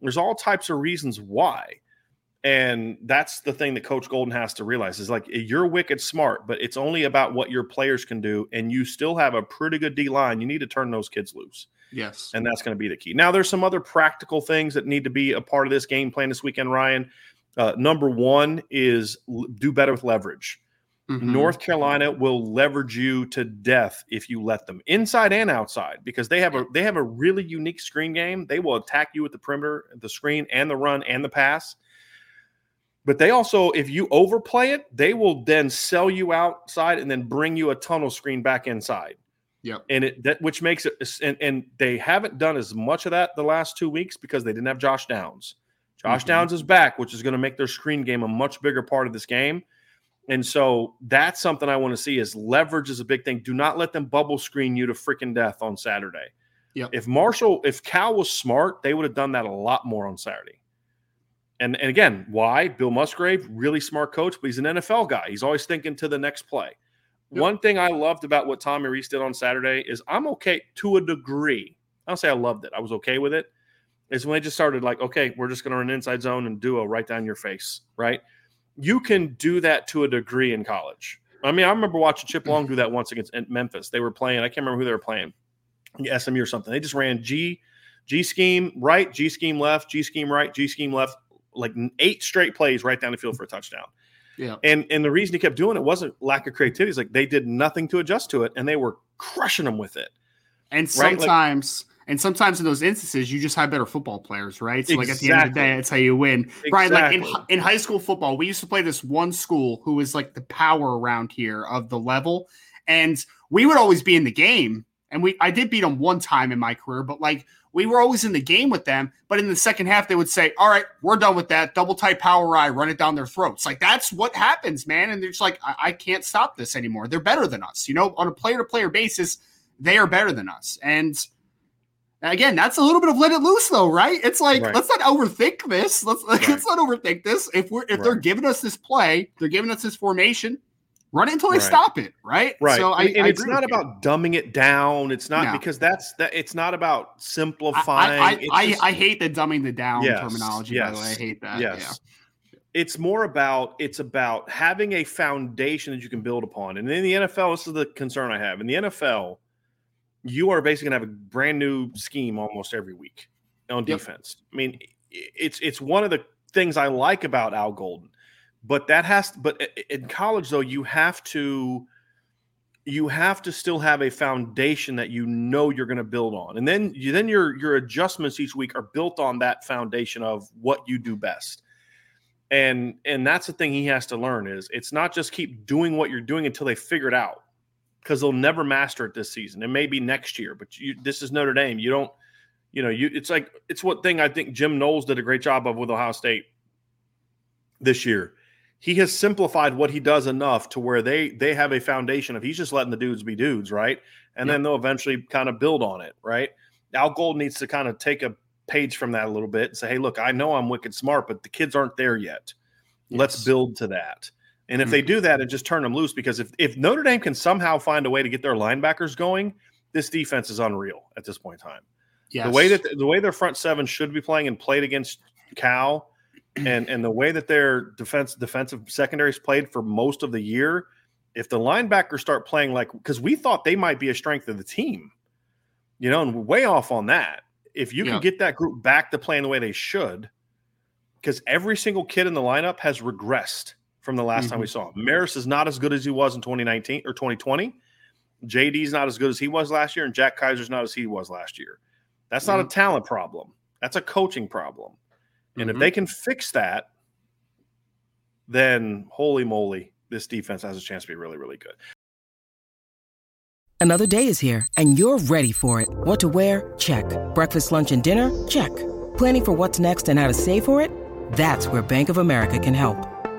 There's all types of reasons why. And that's the thing that coach golden has to realize is like you're wicked smart but it's only about what your players can do and you still have a pretty good d line. You need to turn those kids loose. Yes. And that's going to be the key. Now there's some other practical things that need to be a part of this game plan this weekend ryan uh, number one is do better with leverage. Mm-hmm. North Carolina will leverage you to death if you let them inside and outside because they have a they have a really unique screen game. They will attack you at the perimeter, the screen, and the run and the pass. But they also, if you overplay it, they will then sell you outside and then bring you a tunnel screen back inside. Yeah, and it that which makes it and, and they haven't done as much of that the last two weeks because they didn't have Josh Downs. Josh mm-hmm. Downs is back, which is going to make their screen game a much bigger part of this game. And so that's something I want to see is leverage is a big thing. Do not let them bubble screen you to freaking death on Saturday. Yep. If Marshall, if Cal was smart, they would have done that a lot more on Saturday. And, and again, why? Bill Musgrave, really smart coach, but he's an NFL guy. He's always thinking to the next play. Yep. One thing I loved about what Tommy Rees did on Saturday is I'm okay to a degree. I don't say I loved it. I was okay with it is when they just started like, okay, we're just going to run inside zone and duo right down your face, right? You can do that to a degree in college. I mean, I remember watching Chip Long do that once against Memphis. They were playing, I can't remember who they were playing, SMU or something. They just ran G, G scheme right, G scheme left, G scheme right, G scheme left, like eight straight plays right down the field for a touchdown. Yeah. And and the reason he kept doing it wasn't lack of creativity. It's like they did nothing to adjust to it and they were crushing them with it. And sometimes and sometimes in those instances, you just have better football players, right? So, exactly. like at the end of the day, that's how you win. Exactly. Right? Like in, in high school football, we used to play this one school who was like the power around here of the level, and we would always be in the game. And we, I did beat them one time in my career, but like we were always in the game with them. But in the second half, they would say, "All right, we're done with that. Double tight power I, run it down their throats." Like that's what happens, man. And they're just like, I, I can't stop this anymore. They're better than us, you know, on a player to player basis. They are better than us, and Again, that's a little bit of let it loose, though, right? It's like right. let's not overthink this. Let's right. let's not overthink this. If we're if right. they're giving us this play, they're giving us this formation. Run it until they stop it, right? Right. So I, and I it's not about you. dumbing it down. It's not no. because that's that. It's not about simplifying. I I, just, I, hate the dumbing the down yes, terminology. Yes, by the way, I hate that. Yes. Yeah. It's more about it's about having a foundation that you can build upon. And in the NFL, this is the concern I have. In the NFL, you are basically going to have a brand new scheme almost every week on defense. Yep. I mean, it's it's one of the things I like about Al Golden, but that has but in college though you have to you have to still have a foundation that you know you're going to build on, and then you, then your your adjustments each week are built on that foundation of what you do best. And and that's the thing he has to learn is it's not just keep doing what you're doing until they figure it out because they'll never master it this season. It may be next year, but you, this is Notre Dame. You don't, you know, you it's like it's what thing I think Jim Knowles did a great job of with Ohio State this year. He has simplified what he does enough to where they they have a foundation of he's just letting the dudes be dudes, right? And yep. then they'll eventually kind of build on it, right? Al Gold needs to kind of take a page from that a little bit and say, hey, look, I know I'm wicked smart, but the kids aren't there yet. Yes. Let's build to that. And if they mm-hmm. do that and just turn them loose, because if, if Notre Dame can somehow find a way to get their linebackers going, this defense is unreal at this point in time. Yes. The way that the way their front seven should be playing and played against Cal, and and the way that their defense defensive secondaries played for most of the year, if the linebackers start playing like because we thought they might be a strength of the team, you know, and way off on that. If you yeah. can get that group back to playing the way they should, because every single kid in the lineup has regressed from the last mm-hmm. time we mm-hmm. saw him. Maris is not as good as he was in 2019 or 2020. JD's not as good as he was last year, and Jack Kiser's not as he was last year. That's mm-hmm. not a mm-hmm. talent problem. That's a coaching problem. And mm-hmm. if they can fix that, then holy moly, this defense has a chance to be really, really good. Another day is here, and you're ready for it. What to wear? Check. Breakfast, lunch, and dinner? Check. Planning for what's next and how to save for it? That's where Bank of America can help.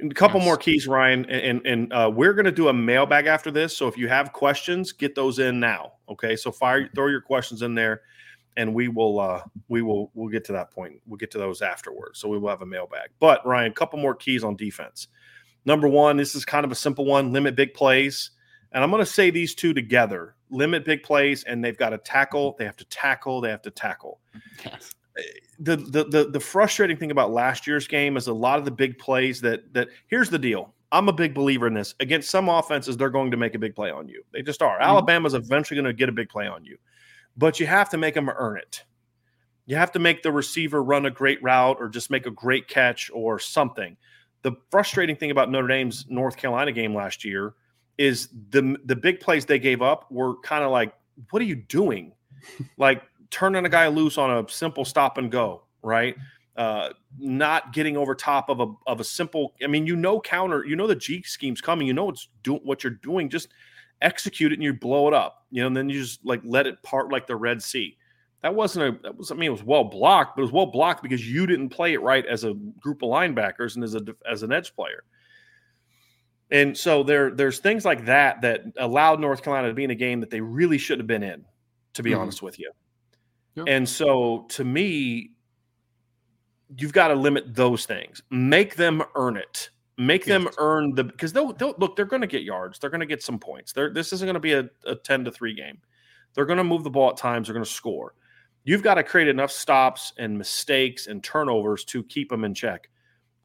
A couple more keys, Ryan, and and uh, we're going to do a mailbag after this. So if you have questions, get those in now. Okay, so fire, mm-hmm. throw your questions in there, and we will uh, we will we'll get to that point. We'll get to those afterwards. So we will have a mailbag. But Ryan, a couple more keys on defense. Number one, this is kind of a simple one: limit big plays. And I'm going to say these two together: limit big plays, and they've got to tackle. They have to tackle. They have to tackle. Yes the, the the the frustrating thing about last year's game is a lot of the big plays that that here's the deal. I'm a big believer in this. Against some offenses, they're going to make a big play on you. They just are. Mm-hmm. Alabama's eventually going to get a big play on you, but you have to make them earn it. You have to make the receiver run a great route or just make a great catch or something. The frustrating thing about Notre Dame's North Carolina game last year is the the big plays they gave up were kind of like, what are you doing? like turning a guy loose on a simple stop and go, right? Uh, not getting over top of a of a simple. I mean, you know, counter. You know the G scheme's coming. You know what's doing what you're doing. Just execute it and you blow it up. You know, and then you just like let it part like the Red Sea. That wasn't a. That was. I mean, it was well blocked, but it was well blocked because you didn't play it right as a group of linebackers and as a as an edge player. And so there there's things like that that allowed North Carolina to be in a game that they really should have been in. To be mm-hmm. honest with you, and so to me, you've got to limit those things. Make them earn it. Make yes. them earn the because they'll, they'll look. They're going to get yards. They're going to get some points. They're, this isn't going to be a, a ten to three game. They're going to move the ball at times. They're going to score. You've got to create enough stops and mistakes and turnovers to keep them in check.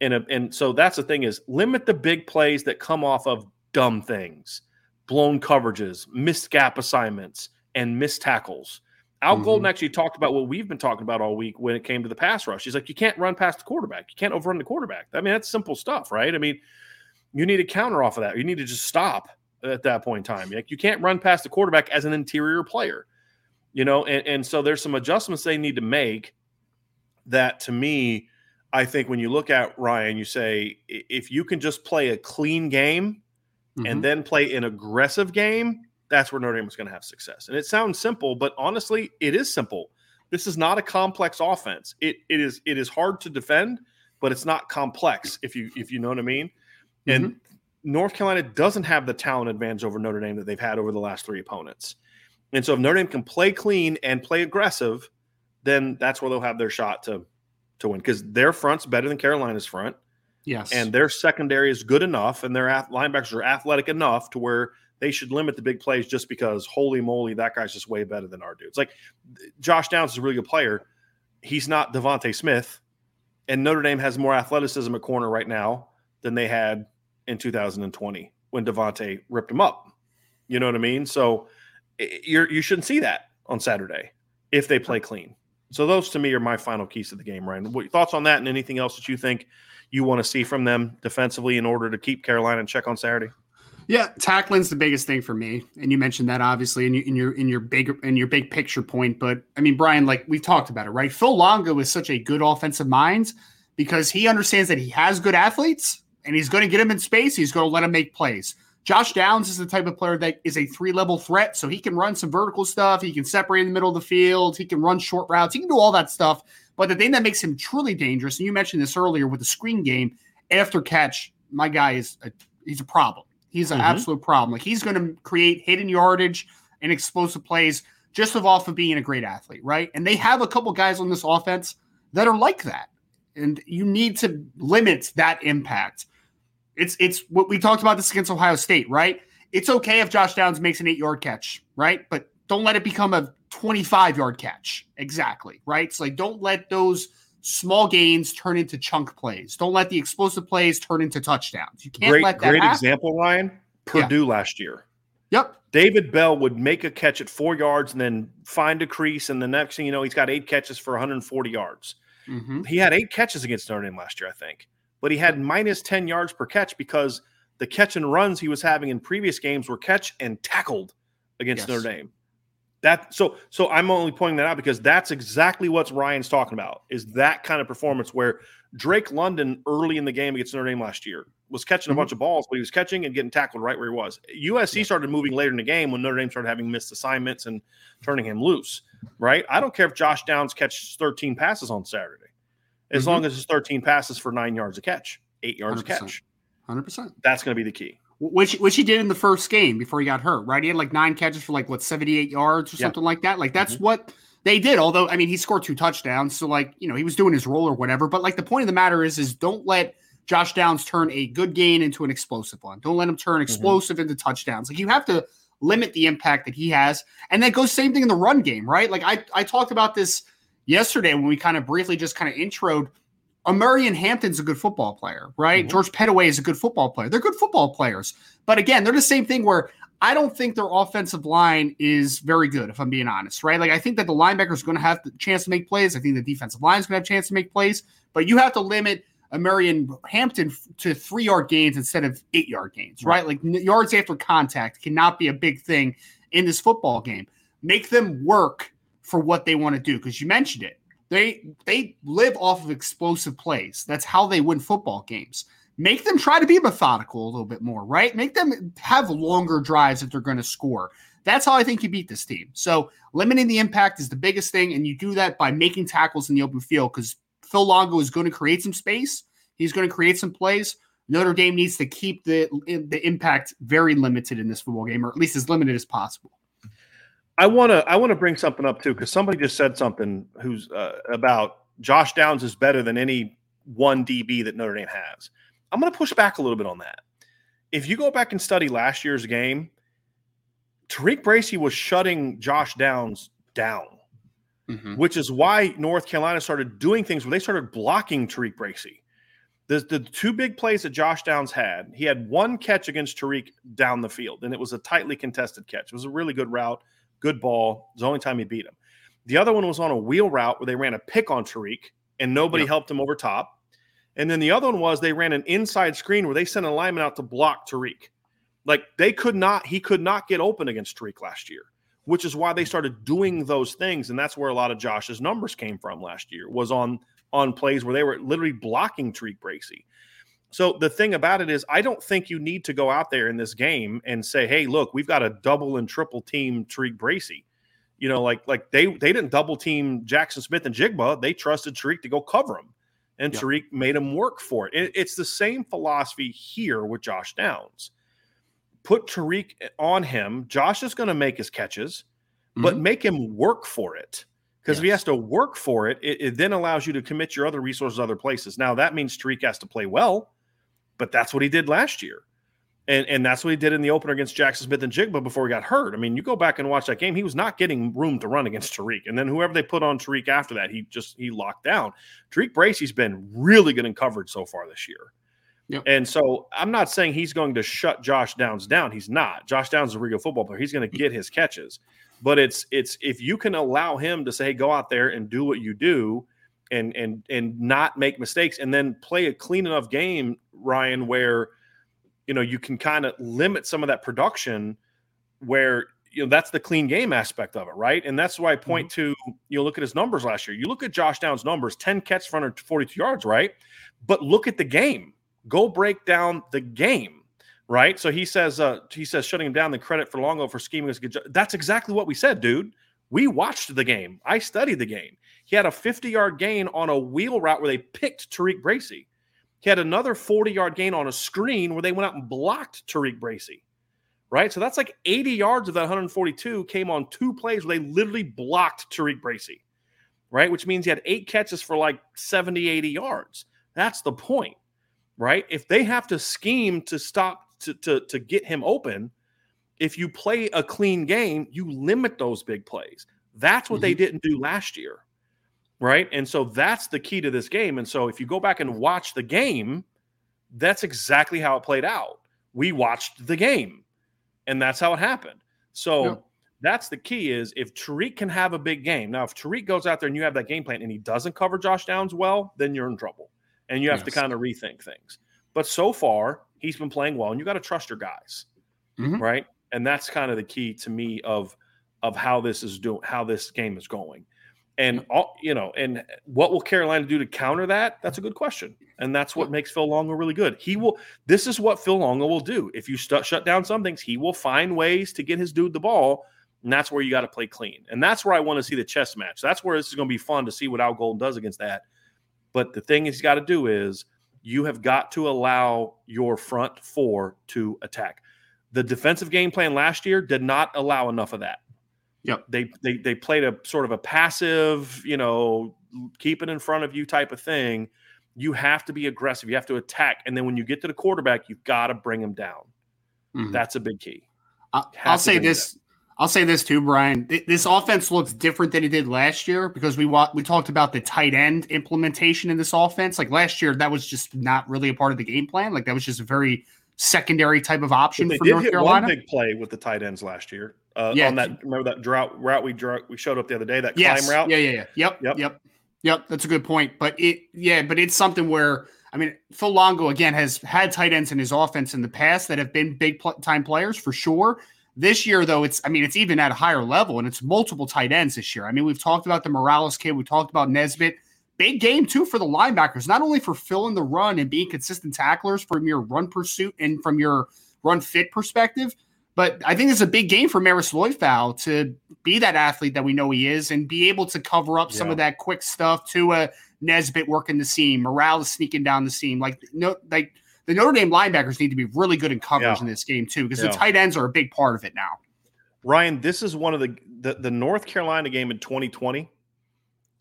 And uh, and so that's the thing is limit the big plays that come off of dumb things, blown coverages, missed gap assignments, and missed tackles Al mm-hmm. Golden actually talked about what we've been talking about all week when it came to the pass rush. He's like, you can't run past the quarterback. You can't overrun the quarterback. I mean, that's simple stuff, right? I mean, you need a counter off of that. You need to just stop at that point in time. Like you can't run past the quarterback as an interior player, you know. And, and so there's some adjustments they need to make. That to me, I think when you look at Ryan, you say if you can just play a clean game mm-hmm. and then play an aggressive game, that's where Notre Dame is going to have success. And it sounds simple, but honestly, it is simple. This is not a complex offense. It it is it is hard to defend, but it's not complex if you if you know what I mean. And mm-hmm. North Carolina doesn't have the talent advantage over Notre Dame that they've had over the last three opponents. And so if Notre Dame can play clean and play aggressive, then that's where they'll have their shot to to win because their front's better than Carolina's front. Yes. And their secondary is good enough and their linebackers are athletic enough to where they should limit the big plays just because holy moly, that guy's just way better than our dudes. Like Josh Downs is a really good player. He's not DeVonta Smith, and Notre Dame has more athleticism at corner right now than they had in 2020 when DeVonta ripped him up. You know what I mean? So you're you shouldn't see that on Saturday if they play clean. So those to me are my final keys to the game, Ryan. What thoughts on that and anything else that you think you want to see from them defensively in order to keep Carolina in check on Saturday? Yeah, tackling's the biggest thing for me, and you mentioned that obviously in your in your in your big in your big picture point. But I mean, Brian, like we've talked about it, right? Phil Longo is such a good offensive mind because he understands that he has good athletes and he's going to get him in space. He's going to let them make plays. Josh Downs is the type of player that is a three level threat, so he can run some vertical stuff. He can separate in the middle of the field. He can run short routes. He can do all that stuff. But the thing that makes him truly dangerous, and you mentioned this earlier with the screen game after catch, my guy is a, he's a problem. He's an mm-hmm. absolute problem. Like he's going to create hidden yardage and explosive plays just off of being a great athlete, right? And they have a couple guys on this offense that are like that, and you need to limit that impact. It's it's what we talked about this against Ohio State, right? It's okay if Josh Downs makes an eight yard catch, right? But don't let it become a 25 yard catch. Exactly, right? It's like don't let those small gains turn into chunk plays. Don't let the explosive plays turn into touchdowns. You can't great, let that Great happen. example, Ryan. Purdue yeah. last year. Yep. David Bell would make a catch at four yards and then find a crease, and the next thing you know, he's got eight catches for 140 yards. Mm-hmm. He had eight catches against Notre Dame last year, I think but he had minus 10 yards per catch because the catch and runs he was having in previous games were catch and tackled against yes. Notre Dame. That so so I'm only pointing that out because that's exactly what Ryan's talking about is that kind of performance where Drake London early in the game against Notre Dame last year was catching mm-hmm. a bunch of balls, but he was catching and getting tackled right where he was. USC yeah. started moving later in the game when Notre Dame started having missed assignments and turning him loose. Right? I don't care if Josh Downs catches 13 passes on Saturday as mm-hmm. long as it's 13 passes for nine yards a catch, eight yards 100%. a catch. 100%. That's going to be the key. Which, which he did in the first game before he got hurt, right? He had like nine catches for like what 78 yards or yeah. something like that. Like that's mm-hmm. what they did. Although, I mean, he scored two touchdowns. So, like, you know, he was doing his role or whatever. But like the point of the matter is, is don't let Josh Downs turn a good gain into an explosive one. Don't let him turn mm-hmm. explosive mm-hmm. into touchdowns. Like you have to limit the impact that he has. And that goes same thing in the run game, right? Like I, I talked about this yesterday when we kind of briefly just kind of introed – Omarion Hampton's a good football player, right? Mm-hmm. George Pettaway is a good football player. They're good football players. But again, they're the same thing where I don't think their offensive line is very good, if I'm being honest, right? Like I think that the linebacker is going to have the chance to make plays. I think the defensive line is going to have a chance to make plays, but you have to limit Omarion Hampton to three yard gains instead of eight yard gains, right? right? Like yards after contact cannot be a big thing in this football game. Make them work for what they want to do because you mentioned it. They they live off of explosive plays. That's how they win football games. Make them try to be methodical a little bit more, right? Make them have longer drives if they're going to score. That's how I think you beat this team. So limiting the impact is the biggest thing, and you do that by making tackles in the open field because Phil Longo is going to create some space. He's going to create some plays. Notre Dame needs to keep the the impact very limited in this football game, or at least as limited as possible. I want to I want to bring something up too because somebody just said something who's uh, about Josh Downs is better than any one DB that Notre Dame has. I'm going to push back a little bit on that. If you go back and study last year's game, TaRiq Bracy was shutting Josh Downs down, mm-hmm. which is why North Carolina started doing things where they started blocking TaRiq Bracy. The, the two big plays that Josh Downs had, he had one catch against Tariq down the field, and it was a tightly contested catch. It was a really good route good ball. It was the only time he beat him. The other one was on a wheel route where they ran a pick on Tariq and nobody helped him over top. And then the other one was they ran an inside screen where they sent a lineman out to block Tariq. Like they could not, he could not get open against Tariq last year, which is why they started doing those things. And that's where a lot of Josh's numbers came from last year, was on on plays where they were literally blocking TaRiq Bracy. So the thing about it is, I don't think you need to go out there in this game and say, "Hey, look, we've got a double and triple team Tariq Bracy." You know, like like they they didn't double team Jackson Smith-Njigba. They trusted Tariq to go cover him, and yep. Tariq made him work for it. it. It's the same philosophy here with Josh Downs. Put Tariq on him. Josh is going to make his catches, mm-hmm. but make him work for it. Because yes. if he has to work for it, it, it, then allows you to commit your other resources other places. Now that means Tariq has to play well but that's what he did last year. And, and that's what he did in the opener against Jackson Smith-Njigba before he got hurt. I mean, you go back and watch that game, he was not getting room to run against Tariq. And then whoever they put on Tariq after that, he just he locked down. TaRiq Bracy's been really good in coverage so far this year. Yep. And so I'm not saying he's going to shut Josh Downs down. He's not. Josh Downs is a real football player. He's going to get his catches. But it's it's if you can allow him to say, hey, go out there and do what you do and and and not make mistakes and then play a clean enough game Ryan, where you know, you can kind of limit some of that production where you know that's the clean game aspect of it, right? And that's why I point mm-hmm. to you know look at his numbers last year. You look at Josh Downs' numbers, 10 catches for 142 yards, right? But look at the game. Go break down the game, right? So he says uh he says shutting him down the credit for Longo for scheming is good. That's exactly what we said, dude. We watched the game. I studied the game. He had a 50 yard gain on a wheel route where they picked TaRiq Bracy. He had another 40 yard gain on a screen where they went out and blocked TaRiq Bracy right? So that's like 80 yards of that 142 came on two plays where they literally blocked TaRiq Bracy, right? Which means he had eight catches for like 70, 80 yards. That's the point, right? If they have to scheme to stop to, to, to get him open, if you play a clean game, you limit those big plays. That's what mm-hmm. they didn't do last year, right? And so that's the key to this game. And so if you go back and watch the game, that's exactly how it played out. We watched the game and that's how it happened. So yeah. that's the key is if TaRiq can have a big game. Now, if TaRiq goes out there and you have that game plan and he doesn't cover Josh Downs well, then you're in trouble. And you have yes. to kind of rethink things. But so far, he's been playing well, and you got to trust your guys. Mm-hmm. Right. And that's kind of the key to me of of how this is doing, how this game is going. And all you know, and what will Carolina do to counter that? That's a good question, and that's what makes Phil Longo really good. He will. This is what Phil Longo will do. If you st- shut down some things, he will find ways to get his dude the ball, and that's where you got to play clean. And that's where I want to see the chess match. That's where this is going to be fun to see what Al Golden does against that. But the thing he's got to do is you have got to allow your front four to attack. The defensive game plan last year did not allow enough of that. Yep. They they they played a sort of a passive, you know, keep it in front of you type of thing. You have to be aggressive. You have to attack, and then when you get to the quarterback, you've got to bring him down. Mm-hmm. That's a big key. I'll say this. I'll say this too, Brian. This offense looks different than it did last year because we we talked about the tight end implementation in this offense. Like last year, that was just not really a part of the game plan. Like that was just a very secondary type of option for North Carolina. One big play with the tight ends last year. Uh, yeah. on that remember that drought route we drew, we showed up the other day that yes. climb route. Yeah, yeah, yeah. Yep, yep, yep, yep. That's a good point. But it, yeah, but it's something where I mean, Phil Longo again has had tight ends in his offense in the past that have been big pl- time players for sure. This year, though, it's I mean, it's even at a higher level, and it's multiple tight ends this year. I mean, we've talked about the Morales kid, we talked about Nesbit. Big game too for the linebackers, not only for filling the run and being consistent tacklers from your run pursuit and from your run fit perspective, but I think it's a big game for Marist Liufau to be that athlete that we know he is and be able to cover up yeah. some of that quick stuff to a Nesbit working the seam, Morales sneaking down the seam. Like no, like the Notre Dame linebackers need to be really good in coverage yeah. in this game too, because yeah. the tight ends are a big part of it now. Ryan, this is one of the, the the North Carolina game in 2020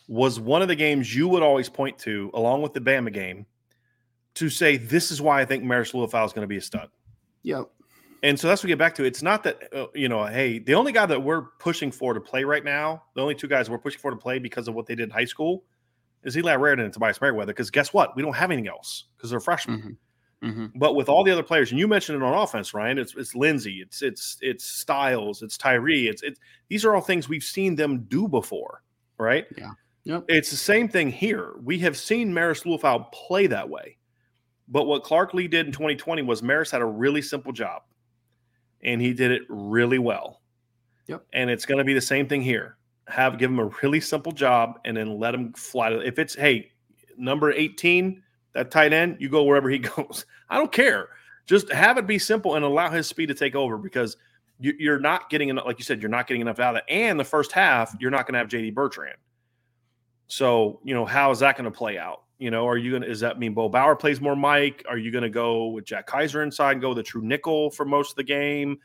was one of the games you would always point to, along with the Bama game, to say this is why I think Marist Liufau is going to be a stud. Yep. And so that's what we get back to. It's not that uh, you know, hey, the only guy that we're pushing for to play right now, the only two guys we're pushing for to play because of what they did in high school, is Eli Raridon and Tobias Merriweather. Because guess what? We don't have anything else because they're freshmen. Mm-hmm. Mm-hmm. But with all the other players, and you mentioned it on offense, Ryan, it's it's Lenzy, it's it's it's Styles, it's Tyree, it's it's these are all things we've seen them do before, right? Yeah. Yep. It's the same thing here. We have seen Marist Liufau play that way. But what Clark Lea did in 2020 was Marist had a really simple job and he did it really well. Yep. And it's going to be the same thing here. Have give him a really simple job and then let him fly. If it's hey, number 18, that tight end, you go wherever he goes. I don't care. Just have it be simple and allow his speed to take over because you, are not getting enough. Like you said, you're not getting enough out of it. And the first half, you're not going to have JD Bertrand. So you know how is that going to play out? You know, are you going to, does that mean Bo Bauer plays more Mike? Are you going to go with Jack Kaiser inside and go the true nickel for most of the game?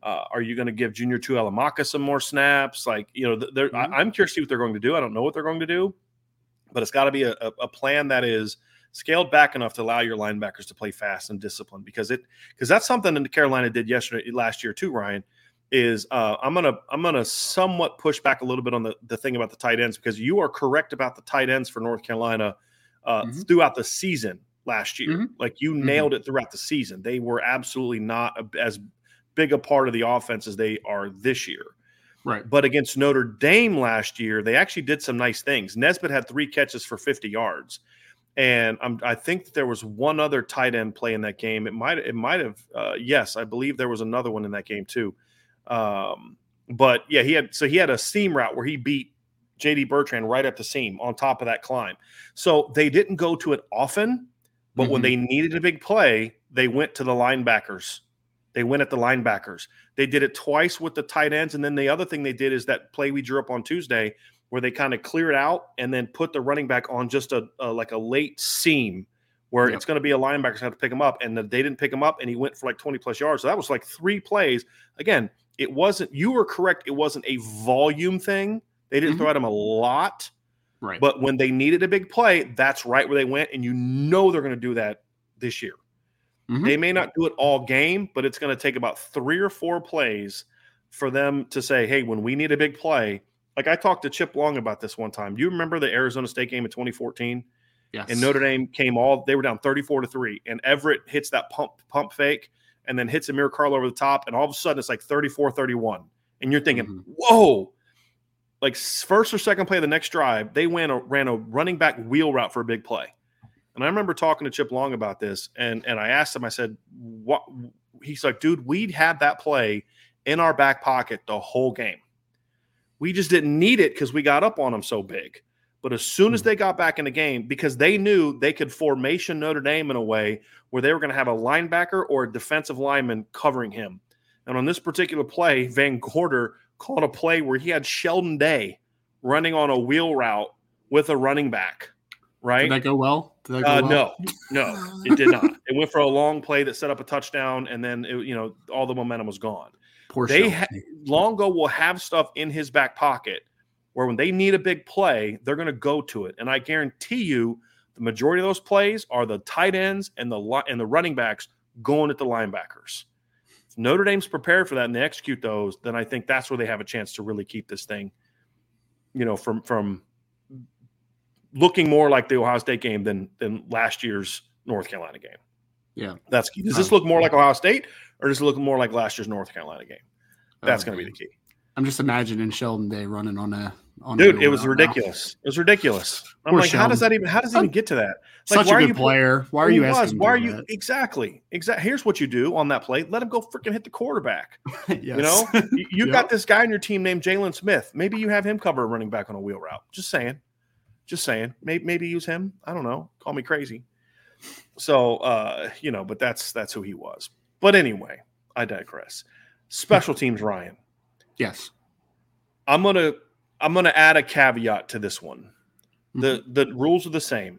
Uh, are you going to give Junior Tuihalamaka some more snaps? Like, you know, mm-hmm. I, am curious to see what they're going to do. I don't know what they're going to do, but it's got to be a, a, plan that is scaled back enough to allow your linebackers to play fast and disciplined because it, because that's something that Carolina did yesterday, last year too, Ryan is uh, I'm gonna I'm gonna somewhat push back a little bit on the, the thing about the tight ends because you are correct about the tight ends for North Carolina uh, mm-hmm. throughout the season last year. Mm-hmm. Like you mm-hmm. nailed it throughout the season. They were absolutely not a, as big a part of the offense as they are this year. Right. But against Notre Dame last year, they actually did some nice things. Nesbit had three catches for 50 yards. and I'm, I think there was one other tight end play in that game. It might it might have uh, yes, I believe there was another one in that game too. Um, but yeah, he had so he had a seam route where he beat JD Bertrand right at the seam on top of that climb. So they didn't go to it often, but mm-hmm. when they needed a big play, they went to the linebackers. They went at the linebackers. They did it twice with the tight ends, and then the other thing they did is that play we drew up on Tuesday where they kind of clear it out and then put the running back on just a, a like a late seam where yep. it's going to be a linebacker have to pick him up, and the, they didn't pick him up, and he went for like twenty plus yards. So that was like three plays. Again, it wasn't. You were correct. It wasn't a volume thing. They didn't mm-hmm. throw at him a lot, right? But when they needed a big play, that's right where they went, and you know they're going to do that this year. Mm-hmm. They may not do it all game, but it's going to take about three or four plays for them to say, "Hey, when we need a big play." Like I talked to Chip Long about this one time. Do you remember the Arizona State game in 2014? Yes. And Notre Dame came all they were down 34 to 3 and Everett hits that pump pump fake and then hits Amir Carl over the top and all of a sudden it's like 34-31 and you're thinking, mm-hmm. "Whoa." Like first or second play of the next drive, they went a, ran a running back wheel route for a big play. And I remember talking to Chip Long about this and and I asked him I said, "What?" He's like, "Dude, we'd had that play in our back pocket the whole game." We just didn't need it because we got up on them so big. But as soon as hmm. they got back in the game, because they knew they could formation Notre Dame in a way where they were going to have a linebacker or a defensive lineman covering him. And on this particular play, VanGorder called a play where he had Sheldon Day running on a wheel route with a running back. Right? Did that go well? That go uh, well? No, no, it did not. it went for a long play that set up a touchdown, and then it, you know all the momentum was gone. Poor they ha- Longo will have stuff in his back pocket where when they need a big play, they're going to go to it. And I guarantee you, the majority of those plays are the tight ends and the li- and the running backs going at the linebackers. If Notre Dame's prepared for that and they execute those, then I think that's where they have a chance to really keep this thing, you know, from from looking more like the Ohio State game than than last year's North Carolina game. Yeah, that's key. Does this um, look more like Ohio State, or does it look more like last year's North Carolina game? That's um, oh, going to be the key. I'm just imagining Sheldon Day running on a on dude. A it was ridiculous. Now. It was ridiculous. I'm Poor like, Sheldon. how does that even? How does he even get to that? Like, Such why a good you, player. Why are you asking? Why are you that? exactly? Exactly. Here's what you do on that play. Let him go freaking hit the quarterback. yes. You know, you, you yep. got this guy on your team named Jaylon Smith. Maybe you have him cover a running back on a wheel route. Just saying. Just saying. Maybe maybe use him. I don't know. Call me crazy. So uh, you know, but that's that's who he was. But anyway, I digress. Special teams, Ryan. Yes. I'm gonna I'm gonna add a caveat to this one. The mm-hmm. the rules are the same.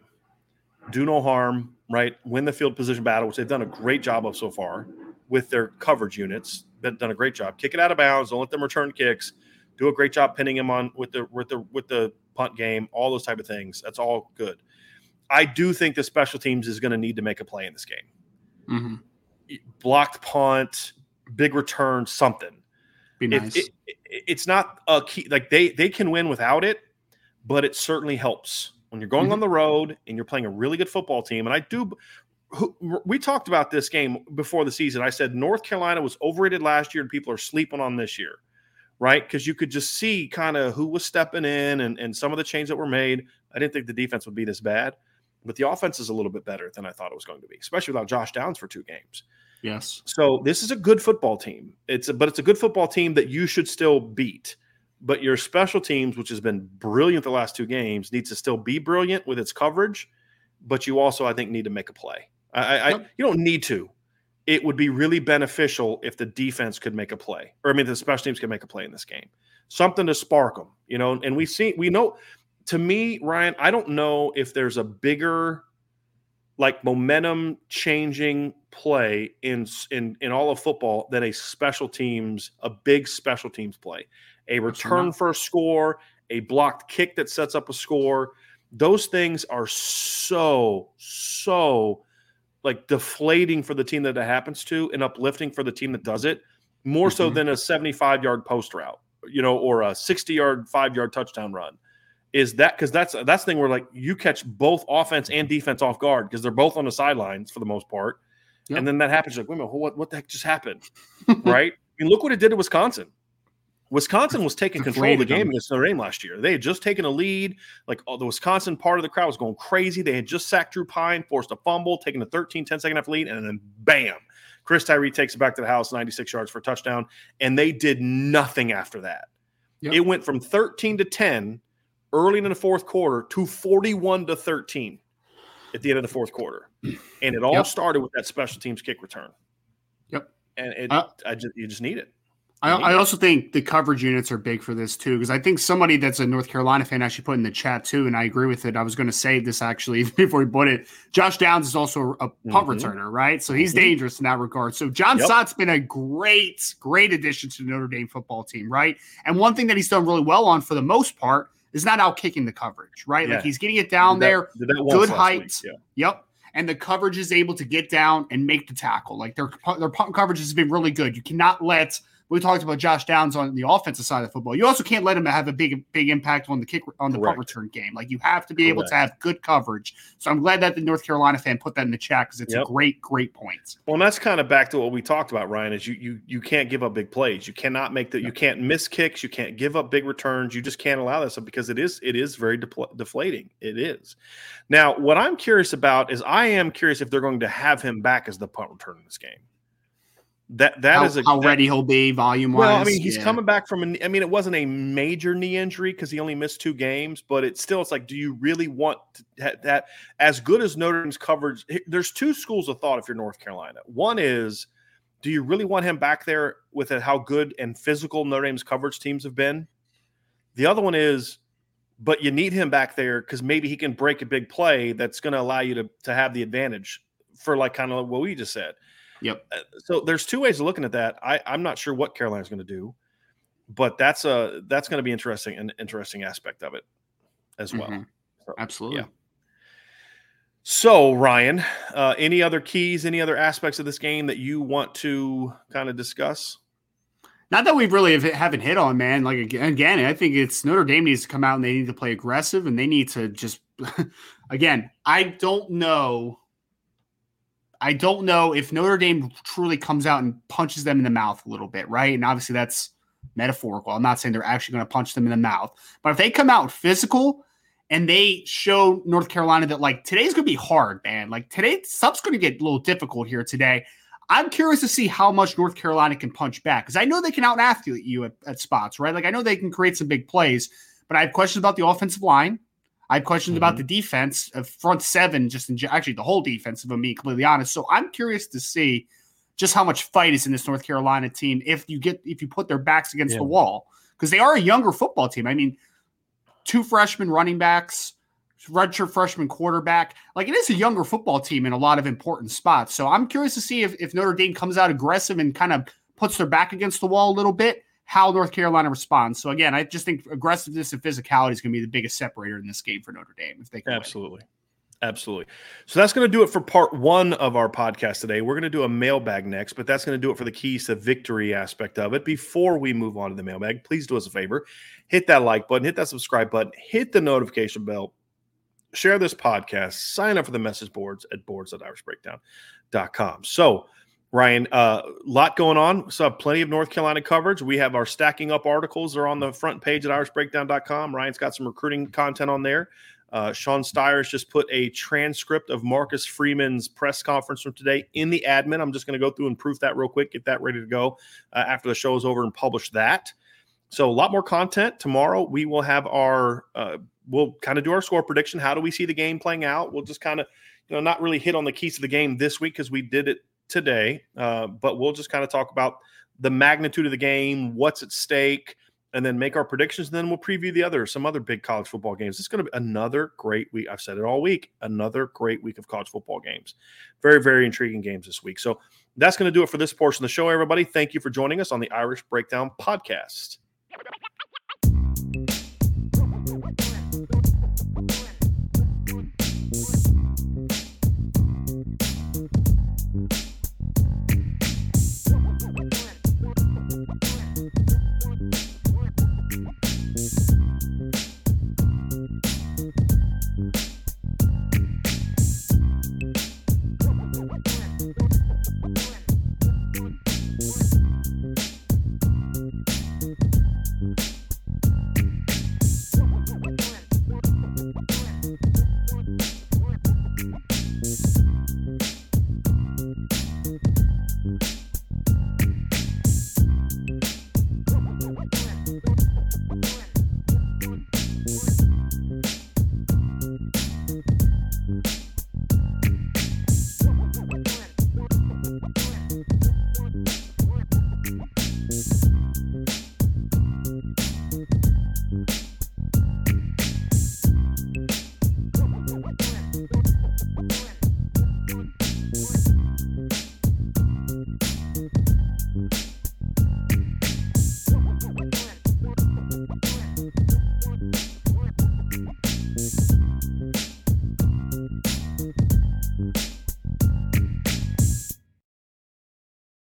Do no harm, right? Win the field position battle, which they've done a great job of so far with their coverage units. They've done a great job. Kick it out of bounds. Don't let them return kicks. Do a great job pinning him on with the with the with the punt game. All those type of things. That's all good. I do think the special teams is going to need to make a play in this game. Mm-hmm. Blocked punt, big return, something. Be nice. It, it, it, it's not a key. Like they they can win without it, but it certainly helps when you're going mm-hmm. on the road and you're playing a really good football team. And I do. We talked about this game before the season. I said North Carolina was overrated last year, and people are sleeping on this year right? Because you could just see kind of who was stepping in and, and some of the changes that were made. I didn't think the defense would be this bad but the offense is a little bit better than I thought it was going to be, especially without Josh Downs for two games. Yes. So this is a good football team. It's a, but it's a good football team that you should still beat. But your special teams, which has been brilliant the last two games, needs to still be brilliant with its coverage. But you also, I think, need to make a play. I, yep. You don't need to. It would be really beneficial if the defense could make a play, or I mean, the special teams could make a play in this game. Something to spark them, you know. And we see, we know to me, Ryan, I don't know if there's a bigger like momentum changing play in in in all of football than a special teams a big special teams play. A return for a score a blocked kick that sets up a score. Those things are so so like deflating for the team that it happens to and uplifting for the team that does it more mm-hmm. so than a 75 yard post route you know or a 60 yard 5 yard touchdown run is that because that's that's the thing where like you catch both offense and defense off guard because they're both on the sidelines for the most part, yep. and then that happens. Like, wait a minute, what what the heck just happened? right? I mean, look what it did to Wisconsin. Wisconsin was taking control of the game against Notre Dame last year. They had just taken a lead. Like oh, the Wisconsin part of the crowd was going crazy. They had just sacked Drew Pyne, forced a fumble, taken a 13, 10 second half lead, and then bam, Chris Tyree takes it back to the house, 96 yards for a touchdown. And they did nothing after that. Yep. It went from 13 to 10 early in the fourth quarter to 41 to 13 at the end of the fourth quarter. And it all yep. started with that special teams kick return. Yep. And it, uh, I just, you just need it. I, I, also think the coverage units are big for this too, because I think somebody that's a North Carolina fan actually put in the chat too, and I agree with it. I was going to say this actually before we put it. Josh Downs is also a punt mm-hmm. returner, right? So he's mm-hmm. dangerous in that regard. So Jon yep. Sot's been a great, great addition to the Notre Dame football team, right? And one thing that he's done really well on for the most part is not out kicking the coverage, right? Yeah. Like he's getting it down that, there, good heights. Yeah. Yep. And the coverage is able to get down and make the tackle. Like their their punt coverage has been really good. You cannot let we talked about Josh Downs on the offensive side of football. You also can't let him have a big, big impact on the kick on the punt return game. Like you have to be Correct. able to have good coverage. So I'm glad that the North Carolina fan put that in the chat because it's yep. a great, great point. Well, and that's kind of back to what we talked about, Ryan. Is you you you can't give up big plays. You cannot make the you can't miss kicks. You can't give up big returns. You just can't allow that stuff because it is it is very deflating. It is. Now, what I'm curious about is I am curious if they're going to have him back as the punt return in this game. That that how, is a, how that, ready he'll be volume wise. Well, I mean, he's yeah. coming back from. An, I mean, it wasn't a major knee injury because he only missed two games, but it's still. It's like, do you really want to, that as good as Notre Dame's coverage? There's two schools of thought if you're North Carolina. One is, do you really want him back there with it, how good and physical Notre Dame's coverage teams have been? The other one is, but you need him back there because maybe he can break a big play that's going to allow you to to have the advantage for like kind of what we just said. Yep. Uh, so there's two ways of looking at that. I, I'm not sure what Carolina's going to do, but that's a that's going to be interesting an interesting aspect of it as well. Mm-hmm. So, Absolutely. Yeah. So Ryan, uh, any other keys, any other aspects of this game that you want to kind of discuss? Not that we really have, haven't hit on, man. Like again, I think it's Notre Dame needs to come out and they need to play aggressive and they need to just, again, I don't know I don't know if Notre Dame truly comes out and punches them in the mouth a little bit, right? And obviously that's metaphorical. I'm not saying they're actually going to punch them in the mouth, but if they come out physical and they show North Carolina that like today's going to be hard, man. Like today, stuff's going to get a little difficult here today. I'm curious to see how much North Carolina can punch back because I know they can out athlete you at, at spots, right? Like I know they can create some big plays, but I have questions about the offensive line. I have questions mm-hmm. about the defense of front seven, just in, actually the whole defense, if I'm being completely honest. So I'm curious to see just how much fight is in this North Carolina team if you get if you put their backs against yeah. the wall because they are a younger football team. I mean, two freshman running backs, redshirt freshman quarterback. Like it is a younger football team in a lot of important spots. So I'm curious to see if, if Notre Dame comes out aggressive and kind of puts their back against the wall a little bit how North Carolina responds. So again, I just think aggressiveness and physicality is going to be the biggest separator in this game for Notre Dame if they can. Absolutely. Win. Absolutely. So that's going to do it for part one of our podcast today. We're going to do a mailbag next, but that's going to do it for the keys to victory aspect of it. Before we move on to the mailbag, please do us a favor hit that like button, hit that subscribe button, hit the notification bell, share this podcast, sign up for the message boards at boards.irishbreakdown.com. So, Ryan, a uh, lot going on. So plenty of North Carolina coverage. We have our stacking up articles. They're on the front page at irishbreakdown.com. Ryan's got some recruiting content on there. Uh, Sean Stires just put a transcript of Marcus Freeman's press conference from today in the admin. I'm just going to go through and proof that real quick, get that ready to go uh, after the show is over and publish that. So a lot more content tomorrow. We will have our uh, we'll kind of do our score prediction. How do we see the game playing out? We'll just kind of you know not really hit on the keys to the game this week because we did it today, uh, but we'll just kind of talk about the magnitude of the game, what's at stake, and then make our predictions. And then we'll preview the other some other big college football games. It's going to be another great week. I've said it all week. Another great week of college football games. Very very intriguing games this week. So that's going to do it for this portion of the show. Everybody, thank you for joining us on the Irish Breakdown podcast.